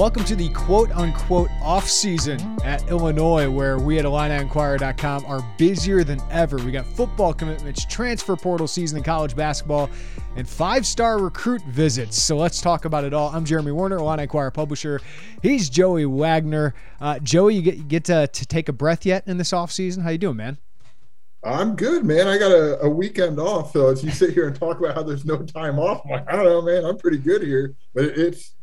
Welcome to the quote unquote off season at Illinois, where we at IlliniInquirer.com are busier than ever. We got football commitments, transfer portal season in college basketball, and five star recruit visits. So let's talk about it all. I'm Jeremy Werner, Illini Inquirer publisher. He's Joey Wagner. Uh, Joey, you get, get to, to take a breath yet in this off season? How you doing, man? I'm good, man. I got a, a weekend off. So as you sit here and talk about how there's no time off, I'm like, I don't know, man. I'm pretty good here. But it's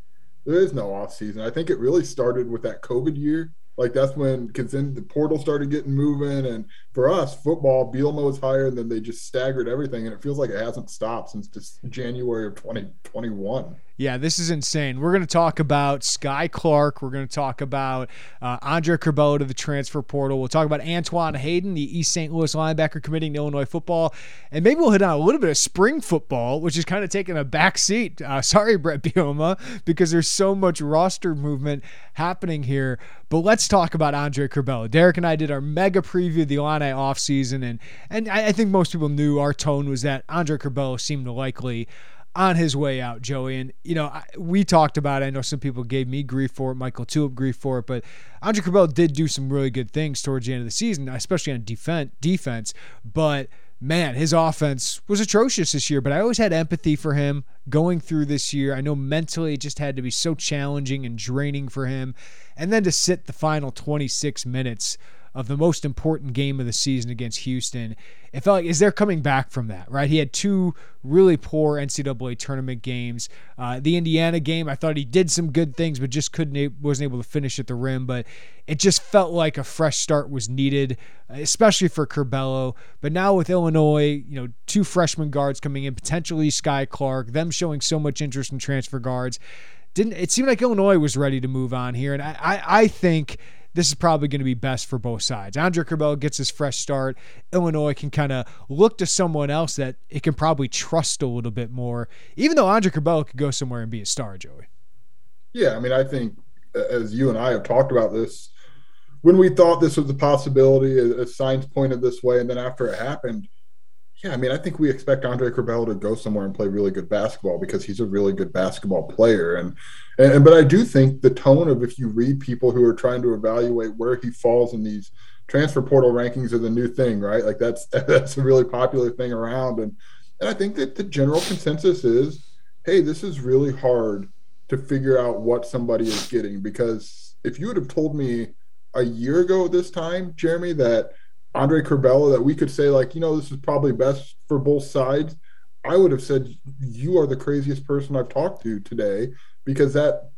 there is no off season. I think it really started with that COVID year. Like that's when because then the portal started getting moving, and for us, football, Bielema was higher, and then they just staggered everything, and it feels like it hasn't stopped since just January of 2021. Yeah, this is insane. We're going to talk about Skyy Clark. We're going to talk about uh, Andre Curbelo to the transfer portal. We'll talk about Antoine Hayden, the East St. Louis linebacker committing to Illinois football. And maybe we'll hit on a little bit of spring football, which is kind of taking a back seat. Uh, sorry, Bret Bielema, because there's so much roster movement happening here. But let's talk about Andre Curbelo. Derek and I did our mega preview of the Offseason, and, and I, I think most people knew our tone was that Andre Curbelo seemed likely on his way out, Joey. And, you know, we talked about it. I know some people gave me grief for it, Michael Tulip grief for it, but Andre Curbelo did do some really good things towards the end of the season, especially on defense. defense. But, man, his offense was atrocious this year, but I always had empathy for him going through this year. I know mentally it just had to be so challenging and draining for him. And then to sit the final 26 minutes of the most important game of the season against Houston. It felt like is they're coming back from that, right? He had two really poor NCAA tournament games. Uh, the Indiana game, I thought he did some good things, but just couldn't wasn't able to finish at the rim. But it just felt like a fresh start was needed, especially for Curbelo. But now with Illinois, you know, two freshman guards coming in, potentially Skyy Clark, them showing so much interest in transfer guards. Didn't it seemed like Illinois was ready to move on here, and I, I, I think this is probably going to be best for both sides. Andre Curbelo gets his fresh start. Illinois can kind of look to someone else that it can probably trust a little bit more, even though Andre Curbelo could go somewhere and be a star, Joey. Yeah, I mean, I think as you and I have talked about this, when we thought this was a possibility, as signs pointed this way, and then after it happened, yeah, I mean, I think we expect Andre Curbelo to go somewhere and play really good basketball because he's a really good basketball player. And, and but I do think the tone of if you read people who are trying to evaluate where he falls in these transfer portal rankings are the new thing, right? Like that's that's a really popular thing around. And and I think that the general consensus is, hey, this is really hard to figure out what somebody is getting because if you would have told me a year ago this time, Jeremy, that Andre Curbelo that we could say like, you know, this is probably best for both sides, I would have said you are the craziest person I've talked to today because that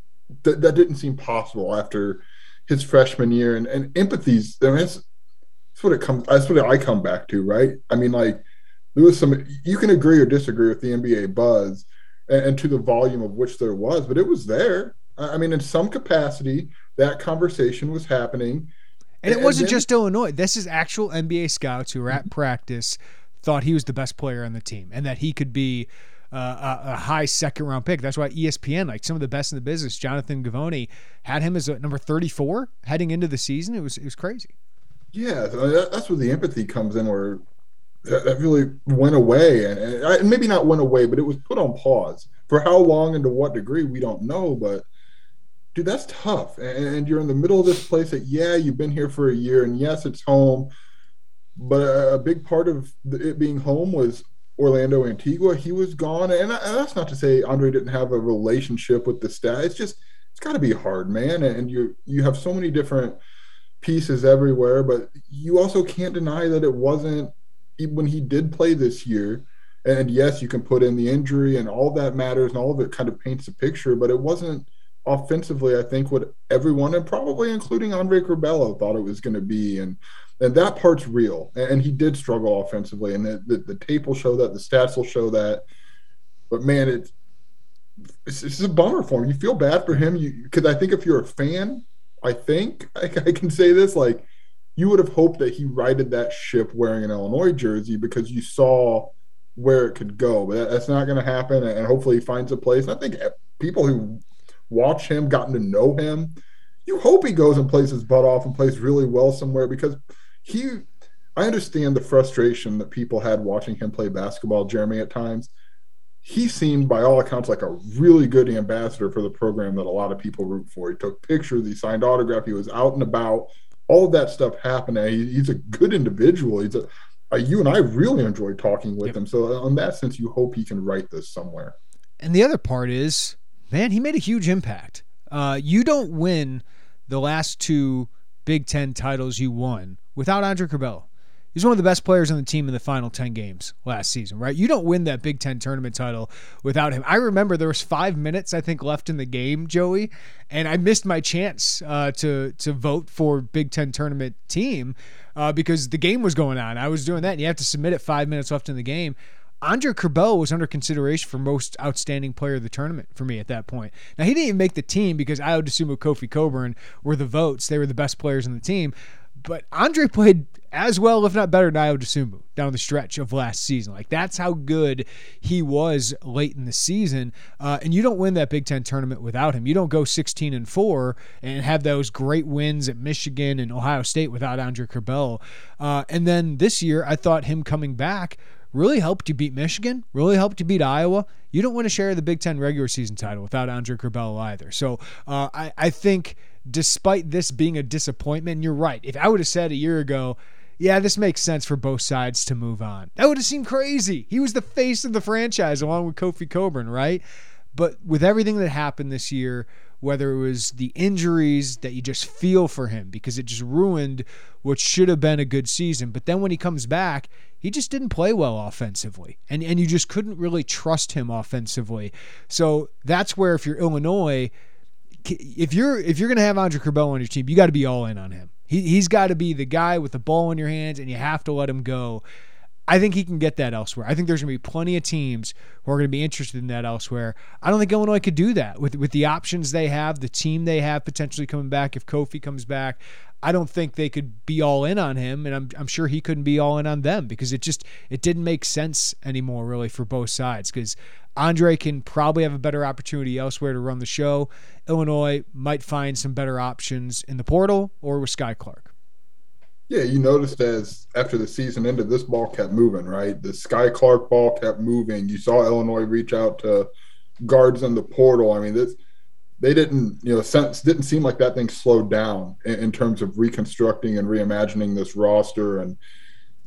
that, that didn't seem possible after his freshman year and and empathy's I mean, that's, that's what it comes that's what I come back to, right? I mean, like there was some you can agree or disagree with the NBA buzz and, and to the volume of which there was, but it was there. I mean, in some capacity, that conversation was happening and it wasn't just Illinois. This is actual NBA scouts who were at practice thought he was the best player on the team and that he could be uh, a, a, high second round pick. That's why ESPN, like some of the best in the business, Jonathan Givony, had him as a number 34 heading into the season. It was it was crazy. Yeah, that's where the empathy comes in, where that really went away, and, and maybe not went away, but it was put on pause for how long and to what degree we don't know, but dude, that's tough. And you're in the middle of this place that, yeah, you've been here for a year, and yes, it's home. But a big part of it being home was Orlando Antigua. He was gone, and that's not to say Andre didn't have a relationship with the staff. It's just it's got to be hard, man. And you you have so many different pieces everywhere, but you also can't deny that it wasn't when he did play this year. And yes, you can put in the injury, and all that matters, and all of it kind of paints a picture. But it wasn't offensively, I think what everyone and probably including Andre Curbelo thought it was going to be, and and that part's real. And he did struggle offensively, and the, the, the tape will show that, the stats will show that. But man, it, it's it's a bummer for him. You feel bad for him, you because I think if you're a fan, I think I, I can say this like you would have hoped that he righted that ship wearing an Illinois jersey because you saw where it could go. But that's not going to happen. And hopefully he finds a place. I think eh, people who watch him, gotten to know him, you hope he goes and plays his butt off and plays really well somewhere because he I understand the frustration that people had watching him play basketball, Jeremy, at times. he seemed, by all accounts, like a really good ambassador for the program that a lot of people root for. He took pictures, he signed autograph, he was out and about. All of that stuff happened. He, he's a good individual. He's a, uh, you and I really enjoy talking with yep. him. So, uh, in that sense, you hope he can write this somewhere. And the other part is, man, he made a huge impact. Uh, you don't win the last two Big Ten titles you won without Andre Curbelo. He's one of the best players on the team in the final 10 games last season, right? You don't win that Big 10 tournament title without him. I remember there was 5 minutes I think left in the game, Joey, and I missed my chance uh, to to vote for Big 10 tournament team uh, because the game was going on. I was doing that and you have to submit it 5 minutes left in the game. Andre Curbelo was under consideration for most outstanding player of the tournament for me at that point. Now he didn't even make the team because Ayo Dosunmu, Kofi Cockburn were the votes. They were the best players in the team. But Andre played as well, if not better, than Ayo Dosunmu down the stretch of last season. Like that's how good he was late in the season. Uh, and you don't win that Big Ten tournament without him. You don't go 16 and four and have those great wins at Michigan and Ohio State without Andre Curbelo. Uh, and then this year, I thought him coming back really helped you beat Michigan, really helped you beat Iowa. You don't want to share the Big Ten regular season title without Andre Curbelo either. So uh, I, I think despite this being a disappointment, you're right. If I would have said a year ago, yeah, this makes sense for both sides to move on. That would have seemed crazy. He was the face of the franchise along with Kofi Cockburn, right? But with everything that happened this year, whether it was the injuries that you just feel for him because it just ruined what should have been a good season. But then when he comes back, he just didn't play well offensively. And and you just couldn't really trust him offensively. So that's where if you're Illinois, if you're if you're gonna have Andre Curbelo on your team, you got to be all in on him. He he's got to be the guy with the ball in your hands, and you have to let him go. I think he can get that elsewhere. I think there's going to be plenty of teams who are going to be interested in that elsewhere. I don't think Illinois could do that with with the options they have, the team they have potentially coming back if Kofi comes back. I don't think they could be all in on him, and I'm, I'm sure he couldn't be all in on them because it just it didn't make sense anymore really for both sides. Because Andre can probably have a better opportunity elsewhere to run the show. Illinois might find some better options in the portal or with Skyy Clark. Yeah, you noticed as after the season ended, this ball kept moving, right? The Skyy Clark ball kept moving. You saw Illinois reach out to guards in the portal. I mean, this they didn't, you know, sense didn't seem like that thing slowed down in, in terms of reconstructing and reimagining this roster, and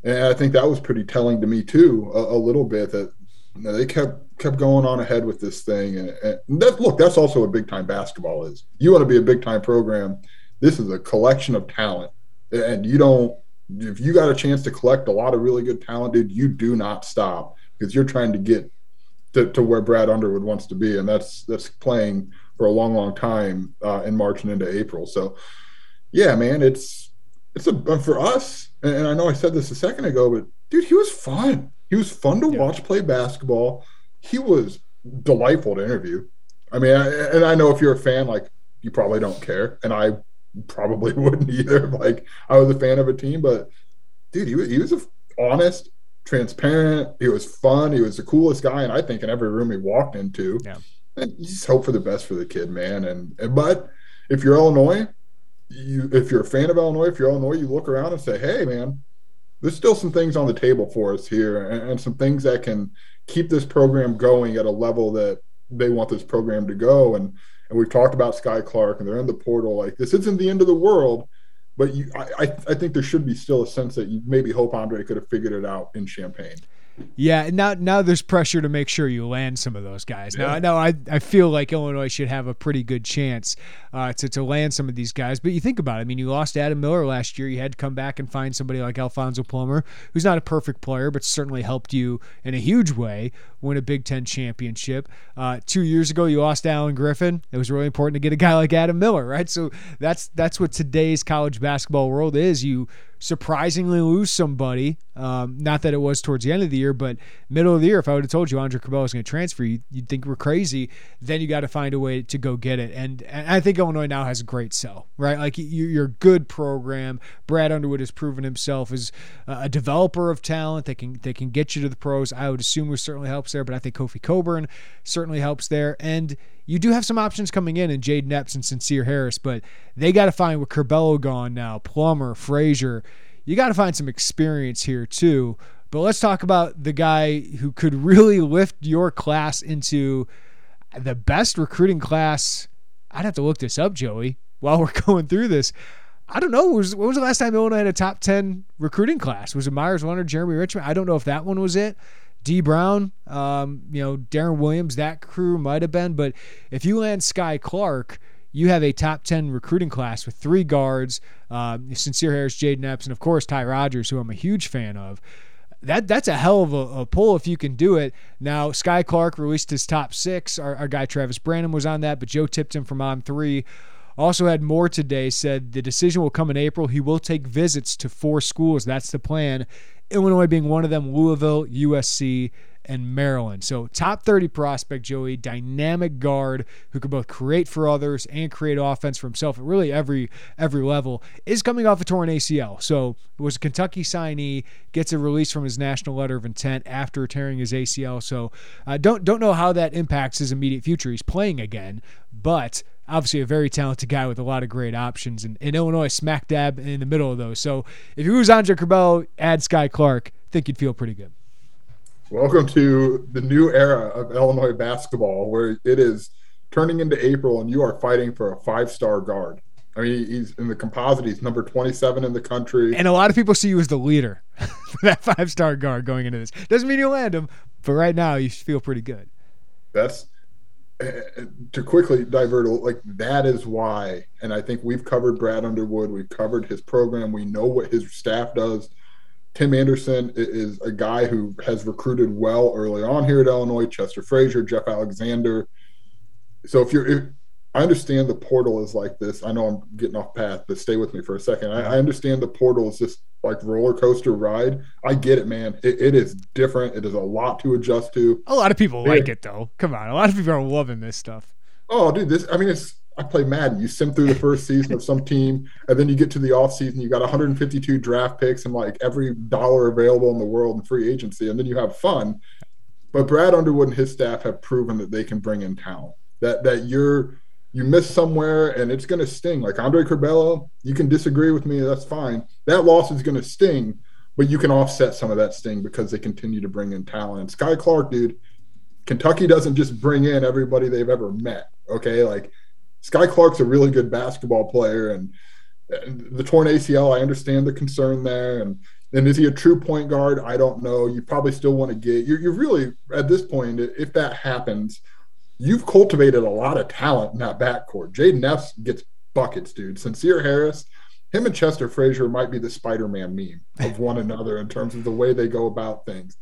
and I think that was pretty telling to me too, a, a little bit that you know, they kept kept going on ahead with this thing, and, and that look, that's also what big time basketball is. You want to be a big time program. This is a collection of talent and you don't if you got a chance to collect a lot of really good talent, dude, you do not stop because you're trying to get to, to, where Brad Underwood wants to be, and that's that's playing for a long, long time uh, in March and into April. So, yeah, man, it's it's a for us. And I know I said this a second ago, but dude, he was fun. He was fun to yeah. watch play basketball. He was delightful to interview. I mean, I, and I know if you're a fan, like you probably don't care, and I probably wouldn't either. Like I was a fan of a team, but dude, he was he was honest, transparent. He was fun. He was the coolest guy, and I think in every room he walked into. Yeah. And you just hope for the best for the kid, man. And, and but if you're Illinois, you if you're a fan of Illinois, if you're Illinois, you look around and say, hey, man, there's still some things on the table for us here, and, and some things that can keep this program going at a level that they want this program to go. And and we've talked about Skyy Clark and they're in the portal. Like this isn't the end of the world, but you, I, I think there should be still a sense that you maybe hope Andre could have figured it out in Champaign. Yeah, now now there's pressure to make sure you land some of those guys. Now, yeah. now I, I feel like Illinois should have a pretty good chance uh, to to land some of these guys. But you think about it. I mean, you lost Adam Miller last year. You had to come back and find somebody like Alfonso Plummer, who's not a perfect player, but certainly helped you in a huge way win a Big Ten championship. Uh, two years ago, you lost Alan Griffin. It was really important to get a guy like Adam Miller, right? So that's that's what today's college basketball world is. You surprisingly lose somebody. Um, not that it was towards the end of the year, but middle of the year, if I would have told you Andre Curbelo was going to transfer, you, would think we're crazy. Then you got to find a way to go get it. And, and I think Illinois now has a great sell, right? Like you, are a good program. Brad Underwood has proven himself as a developer of talent that can that can get you to the pros. I would assume certainly helps there, but I think Kofi Cockburn certainly helps there. And you do have some options coming in in Jade Epps and Sincere Harris, but they got to find with Curbelo gone now, Plummer, Frazier. You got to find some experience here too. But let's talk about the guy who could really lift your class into the best recruiting class. I'd have to look this up, Joey, while we're going through this. I don't know. Was when was the last time Illinois had a top ten recruiting class? Was it Meyers Leonard, Jeremy Richmond? I don't know if that one was it. Dee Brown, um, you know, Deron Williams, that crew might have been. But if you land Skyy Clark, you have a top 10 recruiting class with three guards, uh, Sincere Harris, Jayden Epps, and of course Ty Rodgers, who I'm a huge fan of. That that's a hell of a, a pull if you can do it. Now Skyy Clark released his top six. Our, our guy Travis Branham was on that, but Joe Tipton from on three. Also had more today. Said the decision will come in April. He will take visits to four schools. That's the plan. Illinois being one of them. Louisville, USC, and Maryland. So top 30 prospect Joey, dynamic guard who can both create for others and create offense for himself at really every every level is coming off a torn ACL. So was a Kentucky signee, gets a release from his national letter of intent after tearing his ACL. So uh, don't don't know how that impacts his immediate future. He's playing again, but obviously a very talented guy with a lot of great options. And, in Illinois, smack dab in the middle of those. So if you lose Andre Curbelo, add Skyy Clark, I think you'd feel pretty good. Welcome to the new era of Illinois basketball, where it is turning into April and you are fighting for a five star guard. I mean, he's in the composite. He's number 27 in the country. And a lot of people see you as the leader for that five star guard going into this. Doesn't mean you'll land him, but right now you feel pretty good. That's to quickly divert. Like, that is why. And I think we've covered Brad Underwood. We've covered his program. We know what his staff does. Tim Anderson is a guy who has recruited well early on here at Illinois. Chester Frazier, Jeff Alexander. So if you're, if, I understand the portal is like this. I know I'm getting off path, but stay with me for a second. I, I understand the portal is just like roller coaster ride. I get it, man. It, it is different. It is a lot to adjust to. A lot of people like it though. Come on, a lot of people are loving this stuff. Oh, dude, this. I mean, it's I play Madden. You sim through the first season of some team, and then you get to the off season. You got 152 draft picks and like every dollar available in the world in free agency, and then you have fun. But Brad Underwood and his staff have proven that they can bring in talent. That that you're you miss somewhere and it's going to sting. Like Andre Curbelo, you can disagree with me. That's fine. That loss is going to sting, but you can offset some of that sting because they continue to bring in talent. Skyy Clark, dude, Kentucky doesn't just bring in everybody they've ever met. Okay, like Skyy Clark's a really good basketball player, and, and the torn ACL, I understand the concern there. And and is he a true point guard? I don't know. You probably still want to get. You're, you're really at this point, if that happens, you've cultivated a lot of talent in that backcourt. Jayden Epps gets buckets, dude. Sincere Harris, him and Chester Frazier might be the Spider-Man meme of one another in terms of the way they go about things.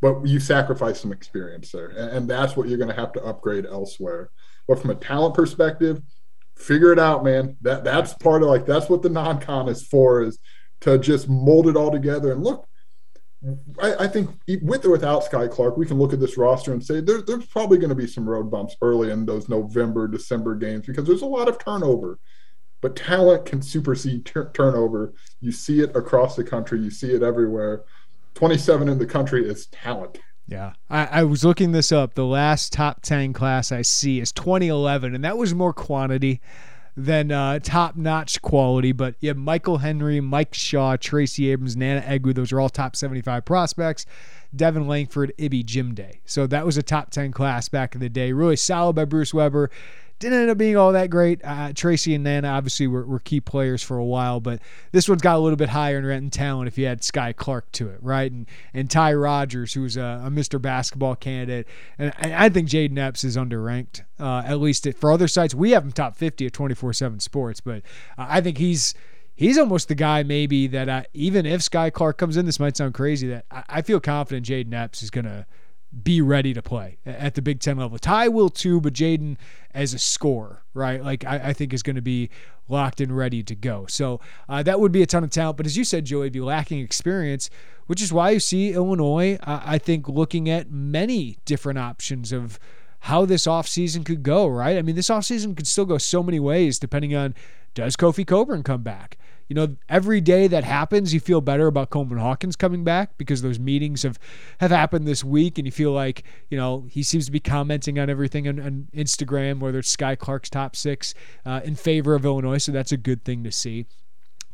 But you sacrifice some experience there, and, and that's what you're going to have to upgrade elsewhere. But from a talent perspective, figure it out, man. That that's part of like that's what the non-con is for is to just mold it all together. And look, I, I think with or without Skyy Clark, we can look at this roster and say there, there's probably going to be some road bumps early in those November, December games because there's a lot of turnover. But talent can supersede turnover. You see it across the country. You see it everywhere. 27 in the country is talent. Yeah, I, I, was looking this up. The last top 10 class I see is 2011, and that was more quantity than uh, top notch quality. But yeah, Michael Henry, Mike Shaw, Tracy Abrams, Nnanna Egwu, those are all top 75 prospects. Devin Langford, Ibby Djimde. So that was a top 10 class back in the day. Really solid by Bruce Weber didn't end up being all that great. Uh, Tracy and Nnanna obviously were, were, key players for a while, but this one's got a little bit higher in Renton talent if you had Skyy Clark to it, right? And and Ty Rodgers, who's a, a Mr. Basketball candidate, and I, I think Jayden Epps is underranked. Uh, at least for other sites, we have him top 50 at 24/7 Sports, but I think he's he's almost the guy maybe that I, even if Skyy Clark comes in, this might sound crazy that I, I feel confident Jayden Epps is gonna be ready to play at the Big Ten level. Ty will too, but Jayden as a scorer, right? Like I, I think is going to be locked and ready to go. So uh, that would be a ton of talent. But as you said, Joey, be lacking experience, which is why you see Illinois, uh, I think, looking at many different options of how this offseason could go, right? I mean, this offseason could still go so many ways depending on does Kofi Cockburn come back? You know, every day that happens, you feel better about Coleman Hawkins coming back because those meetings have, have happened this week, and you feel like, you know, he seems to be commenting on everything on, on Instagram, whether it's Skyy Clark's top six uh, in favor of Illinois. So that's a good thing to see.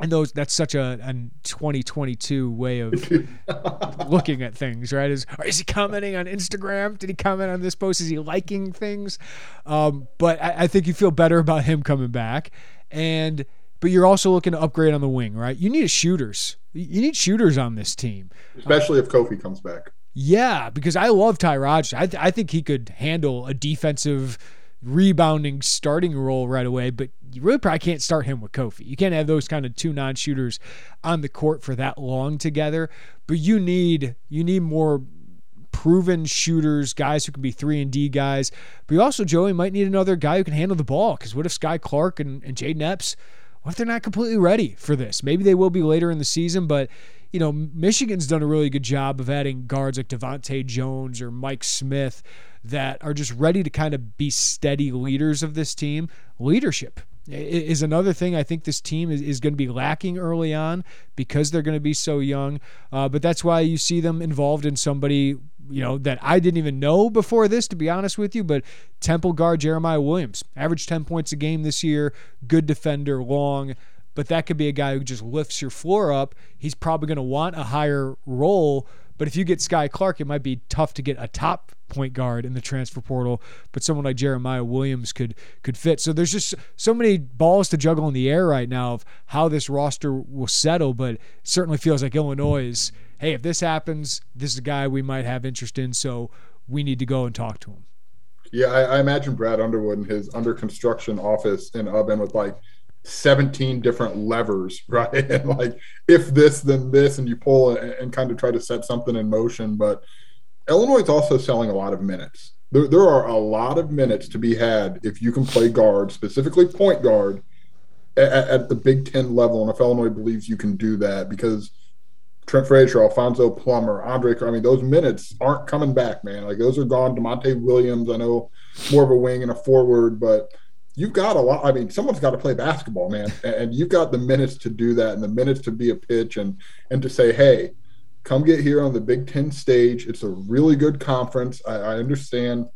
and those that's such a, a 2022 way of looking at things right? Is is he commenting on instagram? Did he comment on this post? Is he liking things? Um, but I, I, think you feel better about him coming back. And but you're also looking to upgrade on the wing right you need shooters you need shooters on this team especially if kofi comes back yeah because i love ty rodgers i, th- I think he could handle a defensive rebounding starting role right away, but you really probably can't start him with Kofi. You can't have those kind of two non-shooters on the court for that long together. But you need you need more proven shooters, guys who can be three and D guys. But you also, Joey, might need another guy who can handle the ball. Because what if Skyy Clark and, and Jayden Epps, what if they're not completely ready for this? Maybe they will be later in the season, but you know, Michigan's done a really good job of adding guards like Devonte Jones or Mike Smith that are just ready to kind of be steady leaders of this team. Leadership is another thing I think this team is, is going to be lacking early on because they're going to be so young. Uh, but that's why you see them involved in somebody you know that I didn't even know before this, to be honest with you. But Temple guard Jeremiah Williams averaged 10 points a game this year, good defender, long. But that could be a guy who just lifts your floor up. He's probably going to want a higher role. But if you get Skyy Clark, it might be tough to get a top point guard in the transfer portal, but someone like Jeremiah Williams could could fit. So there's just so many balls to juggle in the air right now of how this roster will settle, but certainly feels like Illinois is, hey, if this happens, this is a guy we might have interest in, so we need to go and talk to him. Yeah, I, I imagine Brad Underwood in his under construction office in Ubben with like 17 different levers, right? And like, if this, then this, and you pull and, and kind of try to set something in motion. But Illinois is also selling a lot of minutes. There, there are a lot of minutes to be had if you can play guard, specifically point guard, at, at the Big Ten level. And if Illinois believes you can do that, because Trent Frazier, Alfonso Plummer, Andre, I mean, those minutes aren't coming back, man. Like those are gone. Da'Monte Williams, I know more of a wing and a forward, but you've got a lot. I mean, someone's got to play basketball, man, and you've got the minutes to do that, and the minutes to be a pitch, and and to say, hey, come get here on the Big Ten stage. It's a really good conference. I, I understand.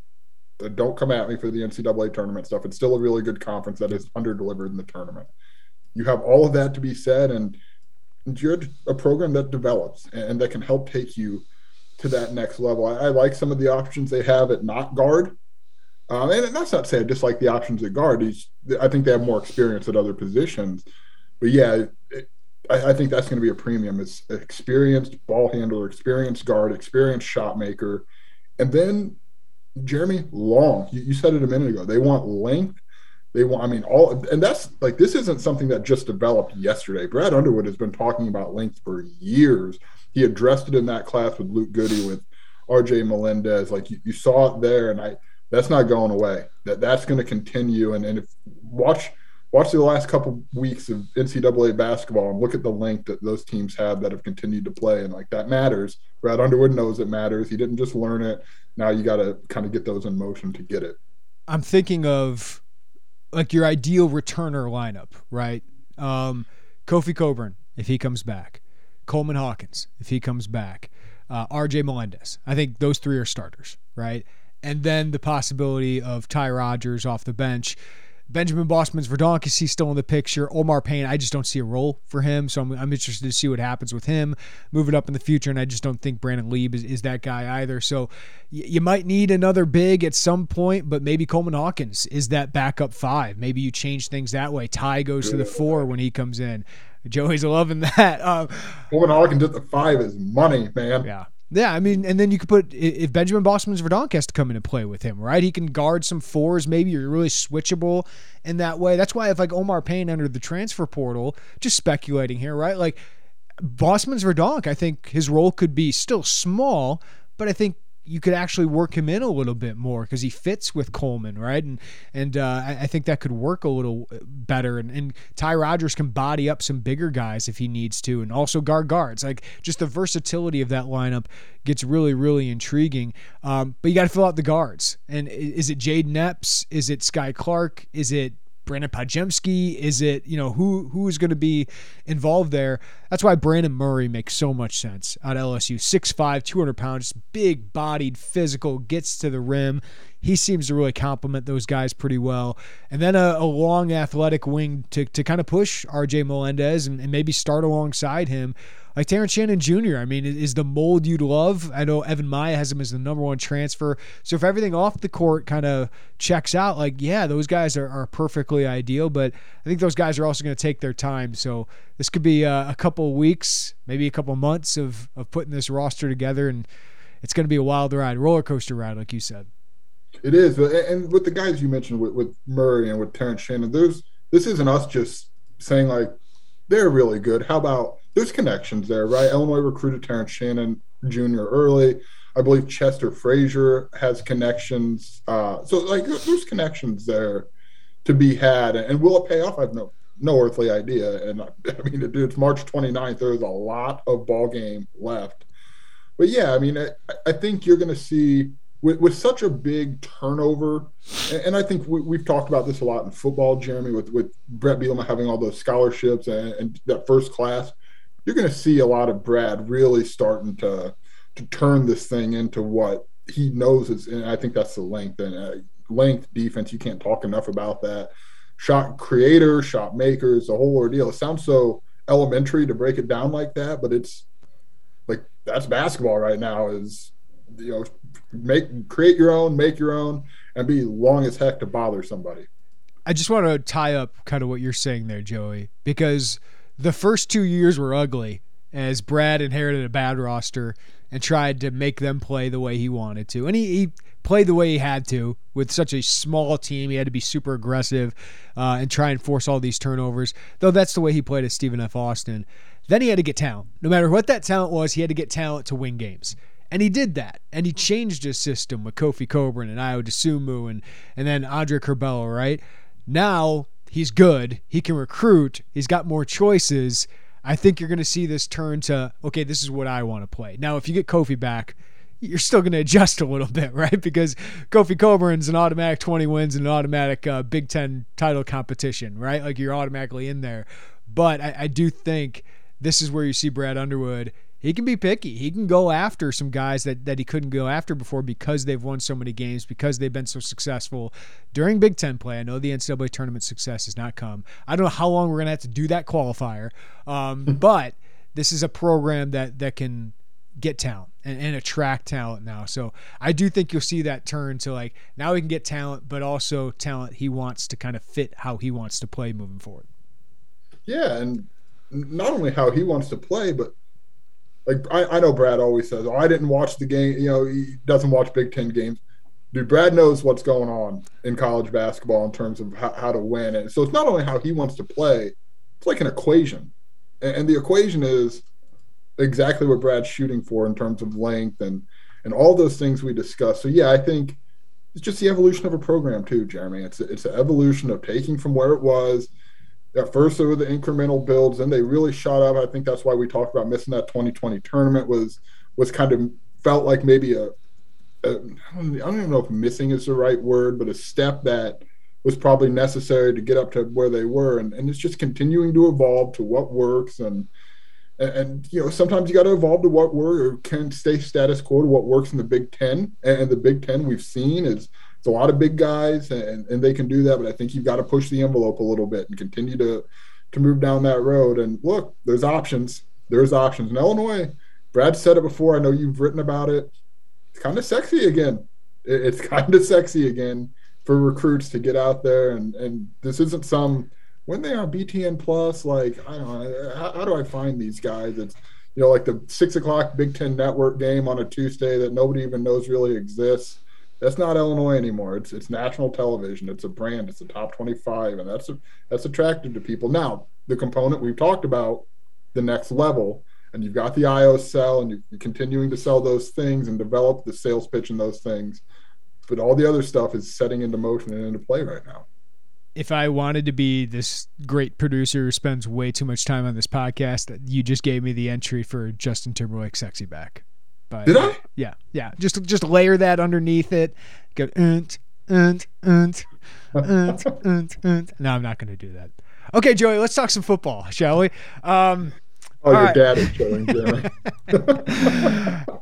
Don't come at me for the NCAA tournament stuff. It's still a really good conference that is under delivered in the tournament. You have all of that to be said, and you're a program that develops and that can help take you to that next level. I, I like some of the options they have at not guard um, and that's not to say I dislike the options at guard. I think they have more experience at other positions. But yeah, I, I, think that's going to be a premium. It's experienced ball handler, experienced guard, experienced shot maker. And then Jeremy Long, you, you said it a minute ago. They want length. They want, I mean, all, and that's like, this isn't something that just developed yesterday. Brad Underwood has been talking about length for years. He addressed it in that class with Luke Goode, with RJ Melendez. Like you, you saw it there. And I, that's not going away. That that's going to continue. And and if watch watch the last couple weeks of NCAA basketball and look at the length that those teams have that have continued to play, and like that matters. Brad Underwood knows it matters. He didn't just learn it. Now you got to kind of get those in motion to get it. I'm thinking of like your ideal returner lineup, right? Um, Kofi Cockburn, if he comes back, Coleman Hawkins, if he comes back, uh, RJ Melendez. I think those three are starters, right? and then the possibility of Ty Rodgers off the bench. Benjamin Bosmans Verdonk is he still in the picture? Omar Payne, I just don't see a role for him, so I'm, I'm, interested to see what happens with him moving up in the future. And I just don't think Brandon Lieb is, is that guy either. So y- you might need another big at some point, but maybe Coleman Hawkins is that backup five. Maybe you change things that way. Ty goes to the four when he comes in. Joey's loving that. Um, Coleman Hawkins at the five is money, man. Yeah. Yeah, I mean, and then you could put if Benjamin Bosmans Verdonk has to come in and play with him, right? He can guard some fours. Maybe you're really switchable in that way. That's why if like Omar Payne entered the transfer portal, just speculating here, right? Like Bosmans Verdonk, I think his role could be still small, but I think you could actually work him in a little bit more because he fits with Coleman, right? And and uh, I, I, think that could work a little better. And, and Ty Rodgers can body up some bigger guys if he needs to, and also guard guards. Like just the versatility of that lineup gets really really intriguing. Um, but you got to fill out the guards. And is it Jayden Epps? Is it Skyy Clark? Is it Brandon Pajemski? Is it, you know, who who's going to be involved there? That's why Brandon Murray makes so much sense at LSU. 6'5, 200 pounds, big bodied, physical, gets to the rim. He seems to really complement those guys pretty well. And then a, a long athletic wing to, to kind of push RJ Melendez and, and maybe start alongside him like Terrence Shannon Jr. I mean, is the mold you'd love. I know Evan Miya has him as the number one transfer. So if everything off the court kind of checks out, like, yeah, those guys are, are perfectly ideal. But I think those guys are also going to take their time. So this could be a, a couple weeks, maybe a couple months of, of putting this roster together. And it's going to be a wild ride, roller coaster ride, like you said. It is. And with the guys you mentioned with, with Murray and with Terrence Shannon, there's this isn't us just saying like they're really good. How about there's connections there, right? Illinois recruited Terrence Shannon Jr. early. I believe Chester Frazier has connections. Uh, so like there's connections there to be had. And will it pay off? I have no no earthly idea. And I, mean, it's March 29th. There's a lot of ball game left. But yeah, I mean, I, I think you're going to see with, with such a big turnover, and, I think we, have talked about this a lot in football, Jeremy, with, with Bret Bielema having all those scholarships and, and that first class you're going to see a lot of Brad really starting to to turn this thing into what he knows is, and I think that's the length and uh, length defense. You can't talk enough about that. Shot creator, shot makers, the whole ordeal. It sounds so elementary to break it down like that, but it's like that's basketball right now. Is you know make create your own, make your own, and be long as heck to bother somebody. I just want to tie up kind of what you're saying there, Joey, because the first two years were ugly as Brad inherited a bad roster and tried to make them play the way he wanted to. And he, he played the way he had to with such a small team. He had to be super aggressive uh, and try and force all these turnovers, though that's the way he played as Stephen F. Austin. Then he had to get talent. No matter what that talent was, he had to get talent to win games. And he did that. And he changed his system with Kofi Cockburn and Ayo Dosunmu and, and then Andre Curbelo, right? Now he's good. He can recruit. He's got more choices. I think you're going to see this turn to okay, this is what I want to play. Now, if you get Kofi back, you're still going to adjust a little bit, right? Because Kofi Cockburn's an automatic 20 wins and an automatic uh, Big Ten title competition, right? Like you're automatically in there. But I, I do think this is where you see Brad Underwood he can be picky. He can go after some guys that, that he couldn't go after before because they've won so many games, because they've been so successful during Big Ten play. I know the NCAA tournament success has not come. I don't know how long we're going to have to do that qualifier, um, but this is a program that that can get talent and, and, attract talent now. So I do think you'll see that turn to like now he can get talent, but also talent he wants to kind of fit how he wants to play moving forward. Yeah, and not only how he wants to play, but like I, I know Brad always says, "Oh, I didn't watch the game." You know, he doesn't watch Big Ten games. Dude, Brad knows what's going on in college basketball in terms of how, how to win. And so it's not only how he wants to play; it's like an equation, and, and the equation is exactly what Brad's shooting for in terms of length and and all those things we discussed. So yeah, I think it's just the evolution of a program too, Jeremy. It's it's an evolution of taking from where it was at first there were the incremental builds, and they really shot up. I think that's why we talked about missing that 2020 tournament was was kind of felt like maybe a, a I don't even know if missing is the right word, but a step that was probably necessary to get up to where they were, and, and it's just continuing to evolve to what works and. And, and you know, sometimes you got to evolve to what works, or can stay status quo to what works in the Big Ten. And the Big Ten we've seen is it's a lot of big guys and, and they can do that, but I think you've got to push the envelope a little bit and continue to to move down that road. And look, there's options. There's options. In Illinois, Brad said it before. I know you've written about it. It's kind of sexy again. It's kind of sexy again for recruits to get out there and and this isn't some when they are BTN plus like I don't know how, how do I find these guys? It's you know like the six o'clock Big Ten Network game on a Tuesday that nobody even knows really exists that's not Illinois anymore. It's it's national television. It's a brand. It's a top 25, and that's a, that's attractive to people. Now, the component we've talked about, the next level, and you've got the Ayo sell, and you're continuing to sell those things and develop the sales pitch and those things. But all the other stuff is setting into motion and into play right now. If I wanted to be this great producer who spends way too much time on this podcast, you just gave me the entry for Justin Timberlake "Sexy Back." But Did I? Yeah, yeah. Just just layer that underneath it. Go. Uh, and, and, and, and, and. No, I'm not going to do that. Okay, Joey, let's talk some football, shall we? Um, Oh, your right. dad is showing.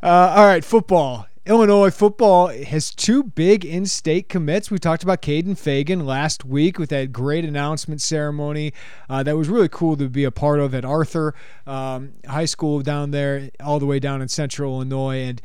Uh, all right, football. Illinois football has two big in-state commits. We talked about Kaden Feagin last week with that great announcement ceremony uh, that was really cool to be a part of at Arthur um, High School down there, all the way down in Central Illinois. And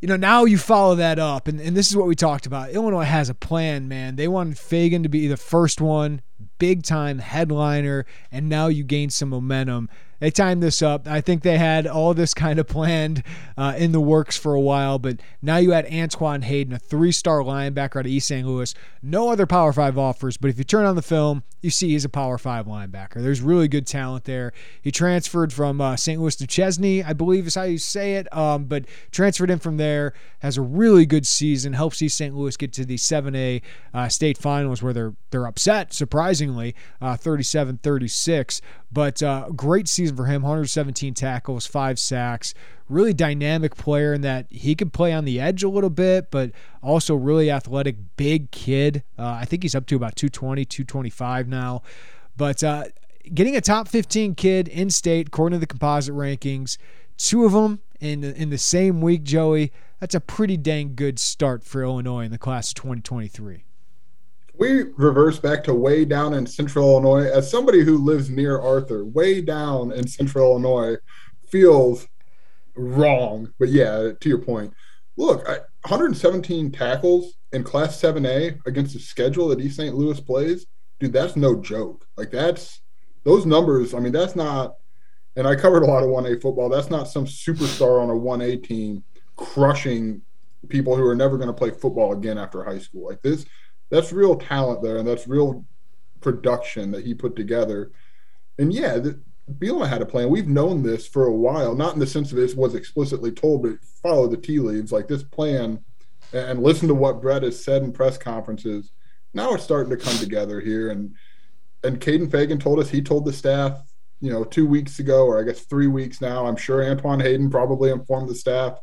you know, now you follow that up, and, and this is what we talked about. Illinois has a plan, man. They wanted Fagan to be the first one, big time headliner, and now you gain some momentum. They timed this up. I think they had all this kind of planned uh, in the works for a while, but now you had Antoine Hayden, a three star linebacker out of East St. Louis. No other Power Five offers, but if you turn on the film, you see he's a Power Five linebacker. There's really good talent there. He transferred from uh, St. Louis to Chesney, I believe is how you say it, um, but transferred in from there. Has a really good season. Helps East St. Louis get to the 7A uh, state finals where they're they're upset, surprisingly, uh, 37-36. But uh, great season for him. 117 tackles, five sacks. Really dynamic player in that he could play on the edge a little bit, but also really athletic, big kid. Uh, I think he's up to about 220, 225 now. But uh, getting a top 15 kid in state, according to the composite rankings, two of them in in the same week, Joey. That's a pretty dang good start for Illinois in the class of 2023. We reverse back to way down in central Illinois. As somebody who lives near Arthur, way down in central Illinois feels wrong. But yeah, to your point, look, I, 117 tackles in Class 7A against the schedule that East St. Louis plays, dude, that's no joke. Like that's those numbers. I mean, that's not. And I covered a lot of 1A football. That's not some superstar on a 1A team crushing people who are never going to play football again after high school. Like this, that's real talent there, and that's real production that he put together. And yeah, the, Bielema had a plan. We've known this for a while, not in the sense of it was explicitly told, but follow the tea leaves. Like this plan, and, and listen to what Bret has said in press conferences. Now it's starting to come together here, and and Kaden Feagin told us he told the staff, you know, two weeks ago, or I guess three weeks now. I'm sure Antoine Hayden probably informed the staff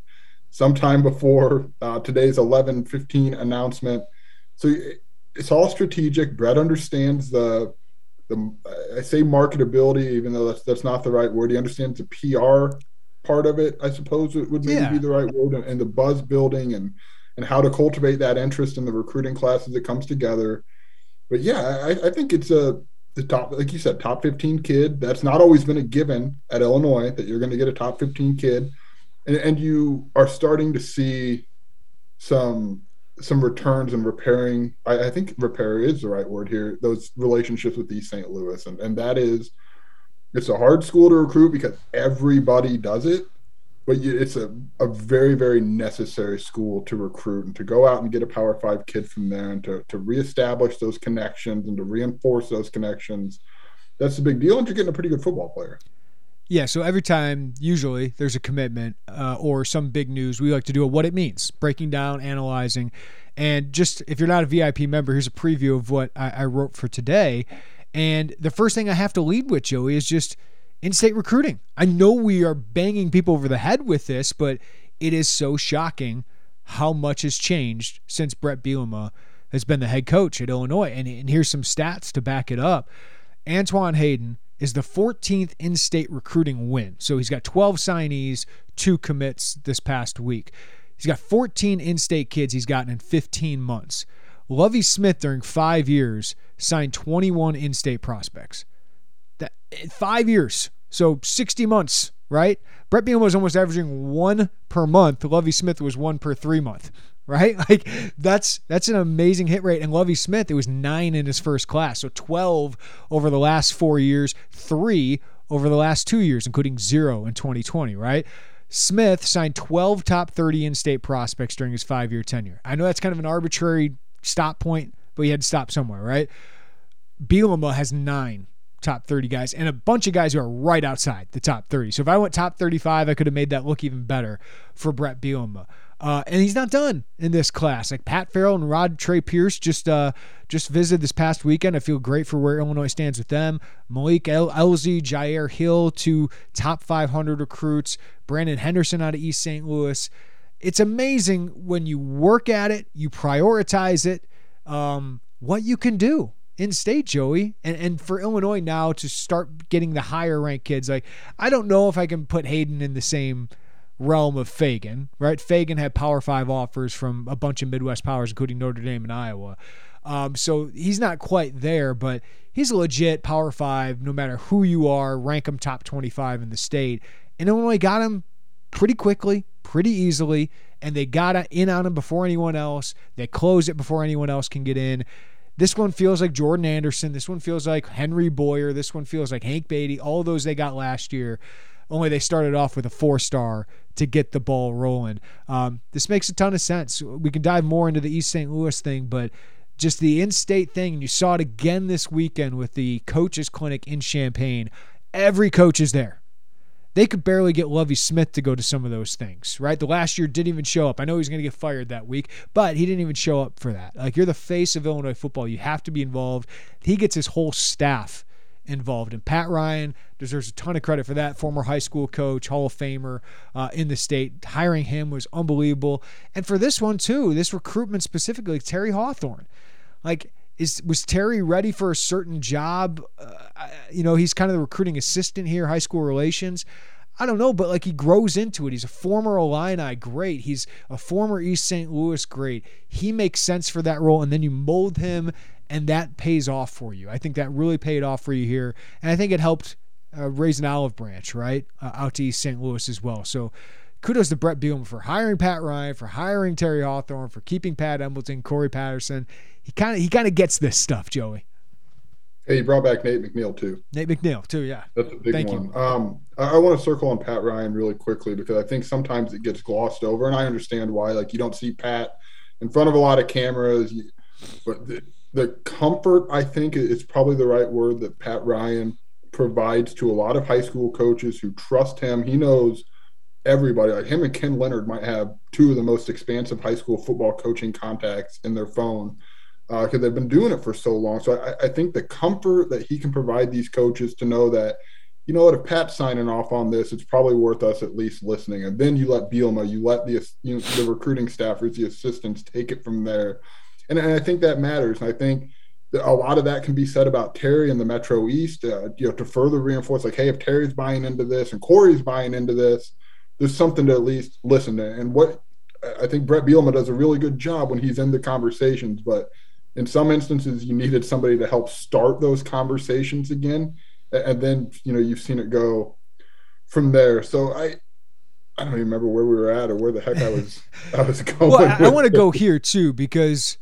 sometime before uh, today's 11:15 announcement. So it's all strategic. Bret understands the the I say marketability, even though that's that's not the right word. He understands the PR part of it. I suppose it would maybe Yeah. be the right word, and, the buzz building and and how to cultivate that interest in the recruiting class as it comes together. But yeah, I, I think it's a the top, like you said, top 15 kid. That's not always been a given at Illinois that you're going to get a top 15 kid, and, and you are starting to see some some returns and repairing. I, I think repair is the right word here. Those relationships with East St. Louis, and and that is, it's a hard school to recruit because everybody does it, but you, it's a, a very very necessary school to recruit and to go out and get a Power Five kid from there and to to reestablish those connections and to reinforce those connections. That's a big deal, and you're getting a pretty good football player. Yeah, so every time, usually, there's a commitment uh, or some big news, we like to do a what it means, breaking down, analyzing. And just if you're not a VIP member, here's a preview of what I, I wrote for today. And the first thing I have to lead with, Joey, is just in state recruiting. I know we are banging people over the head with this, but it is so shocking how much has changed since Bret Bielema has been the head coach at Illinois. And, and here's some stats to back it up. Antoine Hayden is the 14th in state recruiting win. So he's got 12 signees, two commits this past week. He's got 14 in state kids he's gotten in 15 months. Lovie Smith, during five years, signed 21 in state prospects. That eh, Five years. So 60 months, right? Brett Bielema was almost averaging one per month. Lovie Smith was one per three month right? Like that's that's an amazing hit rate. And Lovie Smith, it was nine in his first class, so twelve over the last four years, three over the last two years, including zero in 2020, right? Smith signed 12 top 30 in-state prospects during his five-year tenure. I know that's kind of an arbitrary stop point, but he had to stop somewhere, right? Bielema has nine top 30 guys and a bunch of guys who are right outside the top 30. So if I went top 35, I could have made that look even better for Bret Bielema. Uh, and he's not done in this class. Like Pat Farrell and Rod Trey Pierce just uh, just visited this past weekend. I feel great for where Illinois stands with them. Malik El- Elzy, Jair Hill, two top 500 recruits. Brandon Henderson out of East St. Louis. it's amazing when you work at it, you prioritize it, um, what you can do in state, Joey. And and for Illinois now to start getting the higher ranked kids, like I don't know if I can put Hayden in the same realm of Feagin, right? Feagin had Power Five offers from a bunch of Midwest powers, including Notre Dame and Iowa. Um, so he's not quite there, but he's a legit Power Five. No matter who you are, rank him top 25 in the state. And Illinois got him pretty quickly, pretty easily, and they got in on him before anyone else. They closed it before anyone else can get in. This one feels like Jordan Anderson. This one feels like Henry Boyer. This one feels like Hank Beatty. All those they got last year. Only they started off with a four star to get the ball rolling. Um, this makes a ton of sense. We can dive more into the East St. Louis thing, but just the in state thing, and you saw it again this weekend with the coaches clinic in Champaign. Every coach is there they could barely get Lovie Smith to go to some of those things, right? The last year didn't even show up. I know he's going to get fired that week, but he didn't even show up for that. Like you're the face of Illinois football, you have to be involved. He gets his whole staff involved, and Pat Ryan deserves a ton of credit for that. Former high school coach, Hall of Famer uh, in the state, hiring him was unbelievable. And for this one too, this recruitment specifically, Terry Hawthorne, like is was Terry ready for a certain job? Uh, you know, he's kind of the recruiting assistant here, high school relations. I don't know, but like he grows into it. He's a former Illini great. He's a former East St. Louis great. He makes sense for that role, and then you mold him, and that pays off for you. I think that really paid off for you here, and I think it helped uh, raise an olive branch right uh, out to East St. Louis as well. So kudos to Bret Bielema for hiring Pat Ryan, for hiring Terry Hawthorne, for keeping Pat Embleton, Corey Patterson. He kind of he kind of gets this stuff, Joey. Hey, you brought back Nate McNeil too. Nate McNeil too, yeah. That's a big Thank one. Um, I, I want to circle on Pat Ryan really quickly because I think sometimes it gets glossed over, and I understand why. Like you don't see Pat in front of a lot of cameras, but the, the comfort I think is probably the right word that Pat Ryan provides to a lot of high school coaches who trust him. He knows everybody. Like him and Ken Leonard might have two of the most expansive high school football coaching contacts in their phone because uh, they've been doing it for so long. So I, I, think the comfort that he can provide these coaches to know that, you know what, if Pat's signing off on this, it's probably worth us at least listening. And then you let Bielema, you let the you know, the recruiting staffers, the assistants take it from there. And, and I think that matters. And I think a lot of that can be said about Terry and the Metro East, uh, you know, to further reinforce, like, hey, if Terry's buying into this and Corey's buying into this, there's something to at least listen to. And what I think Bret Bielema does a really good job when he's in the conversations, but – in some instances you needed somebody to help start those conversations again and then you know you've seen it go from there so i i don't even remember where we were at or where the heck i was i was going well i, I want to go here too because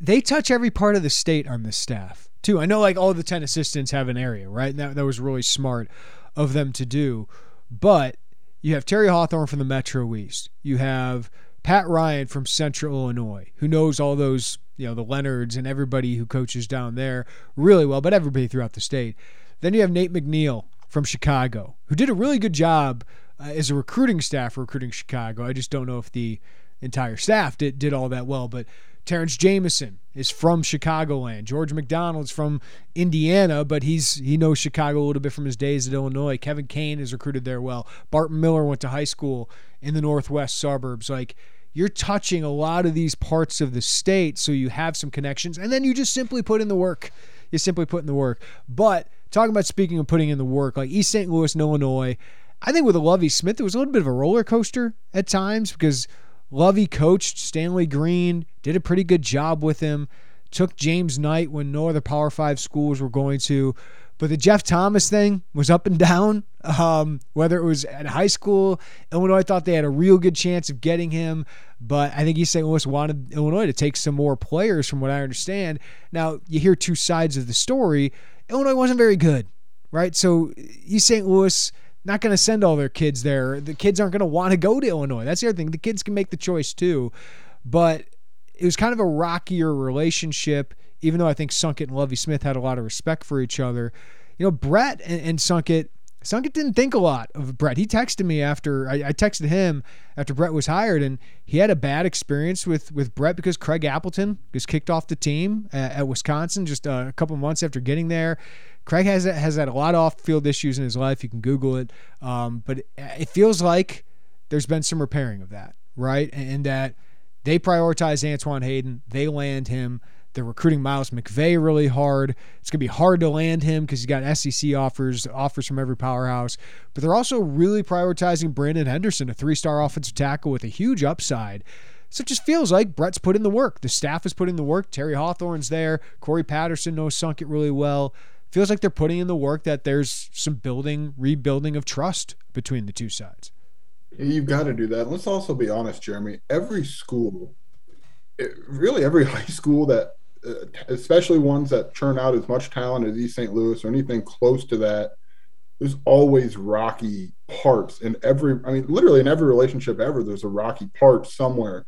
they touch every part of the state on this staff too i know like all the 10 assistants have an area right that, that was really smart of them to do but you have terry hawthorne from the metro east you have pat ryan from central illinois who knows all those you know the Leonards and everybody who coaches down there really well, but everybody throughout the state. Then you have Nate McNeil from Chicago, who did a really good job uh, as a recruiting staff recruiting Chicago. I just don't know if the entire staff did, did all that well, but Terrence Jameson is from Chicagoland. George McDonald's from Indiana, but he's he knows Chicago a little bit from his days at Illinois. Kevin Kane is recruited there well. Barton Miller went to high school in the northwest suburbs. Like you're touching a lot of these parts of the state so you have some connections and then you just simply put in the work you simply put in the work but talking about speaking of putting in the work like east st louis illinois i think with a lovie smith it was a little bit of a roller coaster at times because lovie coached stanley green did a pretty good job with him took james knight when no other power five schools were going to but the Jeff Thomas thing was up and down. Um, whether it was at high school, Illinois thought they had a real good chance of getting him, but I think East St. Louis wanted Illinois to take some more players, from what I understand. Now, you hear two sides of the story. Illinois wasn't very good, right? So East St. Louis not going to send all their kids there. The kids aren't going to want to go to Illinois. That's the other thing. The kids can make the choice too, but it was kind of a rockier relationship even though I think Sunkett and Lovie Smith had a lot of respect for each other. You know, Bret and, and Sunkett, Sunkett didn't think a lot of Bret. He texted me after I, I, texted him after Bret was hired, and he had a bad experience with with Bret because Craig Appleton was kicked off the team at, at Wisconsin just a couple months after getting there. Craig has has had a lot of off field issues in his life. You can Google it, um, but it, it feels like there's been some repairing of that right? And that they prioritize Antoine Hayden, they land him. They're recruiting Miles McVay really hard. It's going to be hard to land him because he's got SEC offers, offers from every powerhouse. But they're also really prioritizing Brandon Henderson, a three star offensive tackle with a huge upside. So it just feels like Bret's put in the work. The staff is putting in the work. Terry Hawthorne's there. Corey Patterson knows Sunkett really well. Feels like they're putting in the work that there's some building, rebuilding of trust between the two sides. You've got to do that. Let's also be honest, Jeremy. Every school, eh, really every high school that Uh, especially ones that churn out as much talent as East St. Louis or anything close to that, there's always rocky parts in every. I mean, literally in every relationship ever, there's a rocky part somewhere.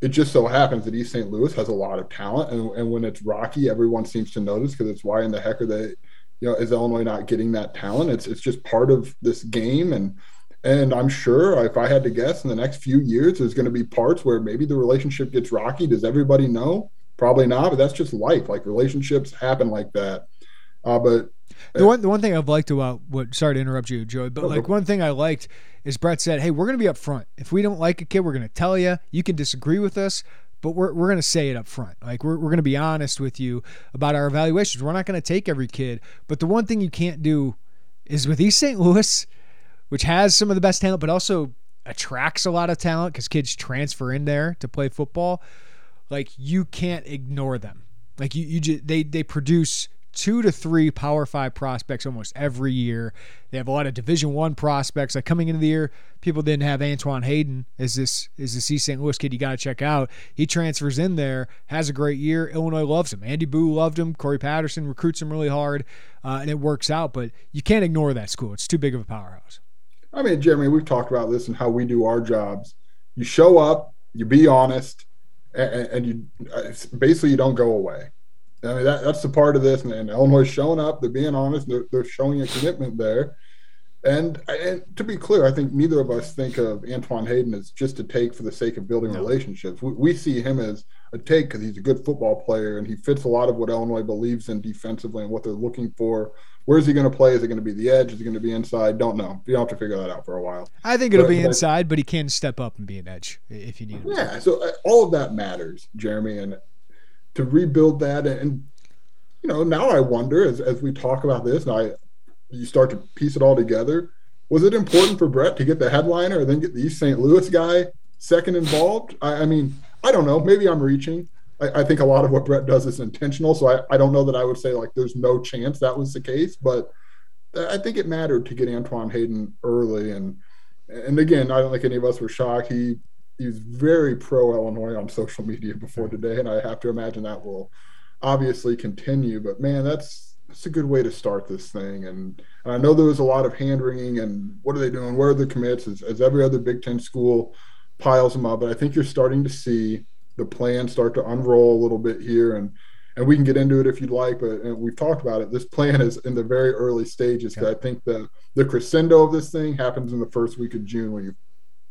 It just so happens that East St. Louis has a lot of talent, and, and when it's rocky, everyone seems to notice because it's why in the heck are they, you know, is Illinois not getting that talent? It's it's just part of this game, and and I'm sure if I had to guess, in the next few years, there's going to be parts where maybe the relationship gets rocky. Does everybody know? Probably not, but that's just life. Like relationships happen like that. Uh, but the one the one thing I've liked about what sorry to interrupt you, Joey, but like one thing I liked is Bret said, "Hey, we're going to be up front. If we don't like a kid, we're going to tell you. You can disagree with us, but we're, we're going to say it up front. Like we're, we're going to be honest with you about our evaluations. We're not going to take every kid. But the one thing you can't do is with East St. Louis, which has some of the best talent, but also attracts a lot of talent because kids transfer in there to play football like you can't ignore them. Like you, you just, they they produce two to three Power Five prospects almost every year. They have a lot of Division One prospects. Like coming into the year, people didn't have Antoine Hayden as this is this East St. Louis kid. You got to check out. He transfers in there, has a great year. Illinois loves him. Andy Boo loved him. Corey Patterson recruits him really hard, uh, and it works out. But you can't ignore that school. It's too big of a powerhouse. I mean, Jeremy, we've talked about this and how we do our jobs. You show up, you be honest, and, and you uh, basically you don't go away. I mean that, that's the part of this, and, and Illinois showing up. They're being honest. They're, they're showing a commitment there. And, and to be clear, I think neither of us think of Antoine Hayden as just a take for the sake of building no. relationships. We, we, see him as a take because he's a good football player and he fits a lot of what Illinois believes in defensively and what they're looking for Where's he going to play? Is it going to be the edge? Is he going to be inside? Don't know. You have to figure that out for a while. I think it'll but, be inside, but he can step up and be an edge if you need him. Yeah. So uh, all of that matters, Jeremy, and to rebuild that, and you know, now I wonder as as we talk about this, and I you start to piece it all together. Was it important for Bret to get the headliner and then get the East St. Louis guy second involved? I, I mean, I don't know. Maybe I'm reaching. I, I, think a lot of what Bret does is intentional. So I, I don't know that I would say like there's no chance that was the case, but I think it mattered to get Antoine Hayden early. And and again, I don't think any of us were shocked. He he's very pro Illinois on social media before mm-hmm. today, and I have to imagine that will obviously continue. But man, that's that's a good way to start this thing. And, and I know there was a lot of hand wringing and what are they doing? Where are the commits? As, as every other Big Ten school piles them up, but I think you're starting to see the plan start to unroll a little bit here and and we can get into it if you'd like but we've talked about it. This plan is in the very early stages yeah. i think the the crescendo of this thing happens in the first week of june when you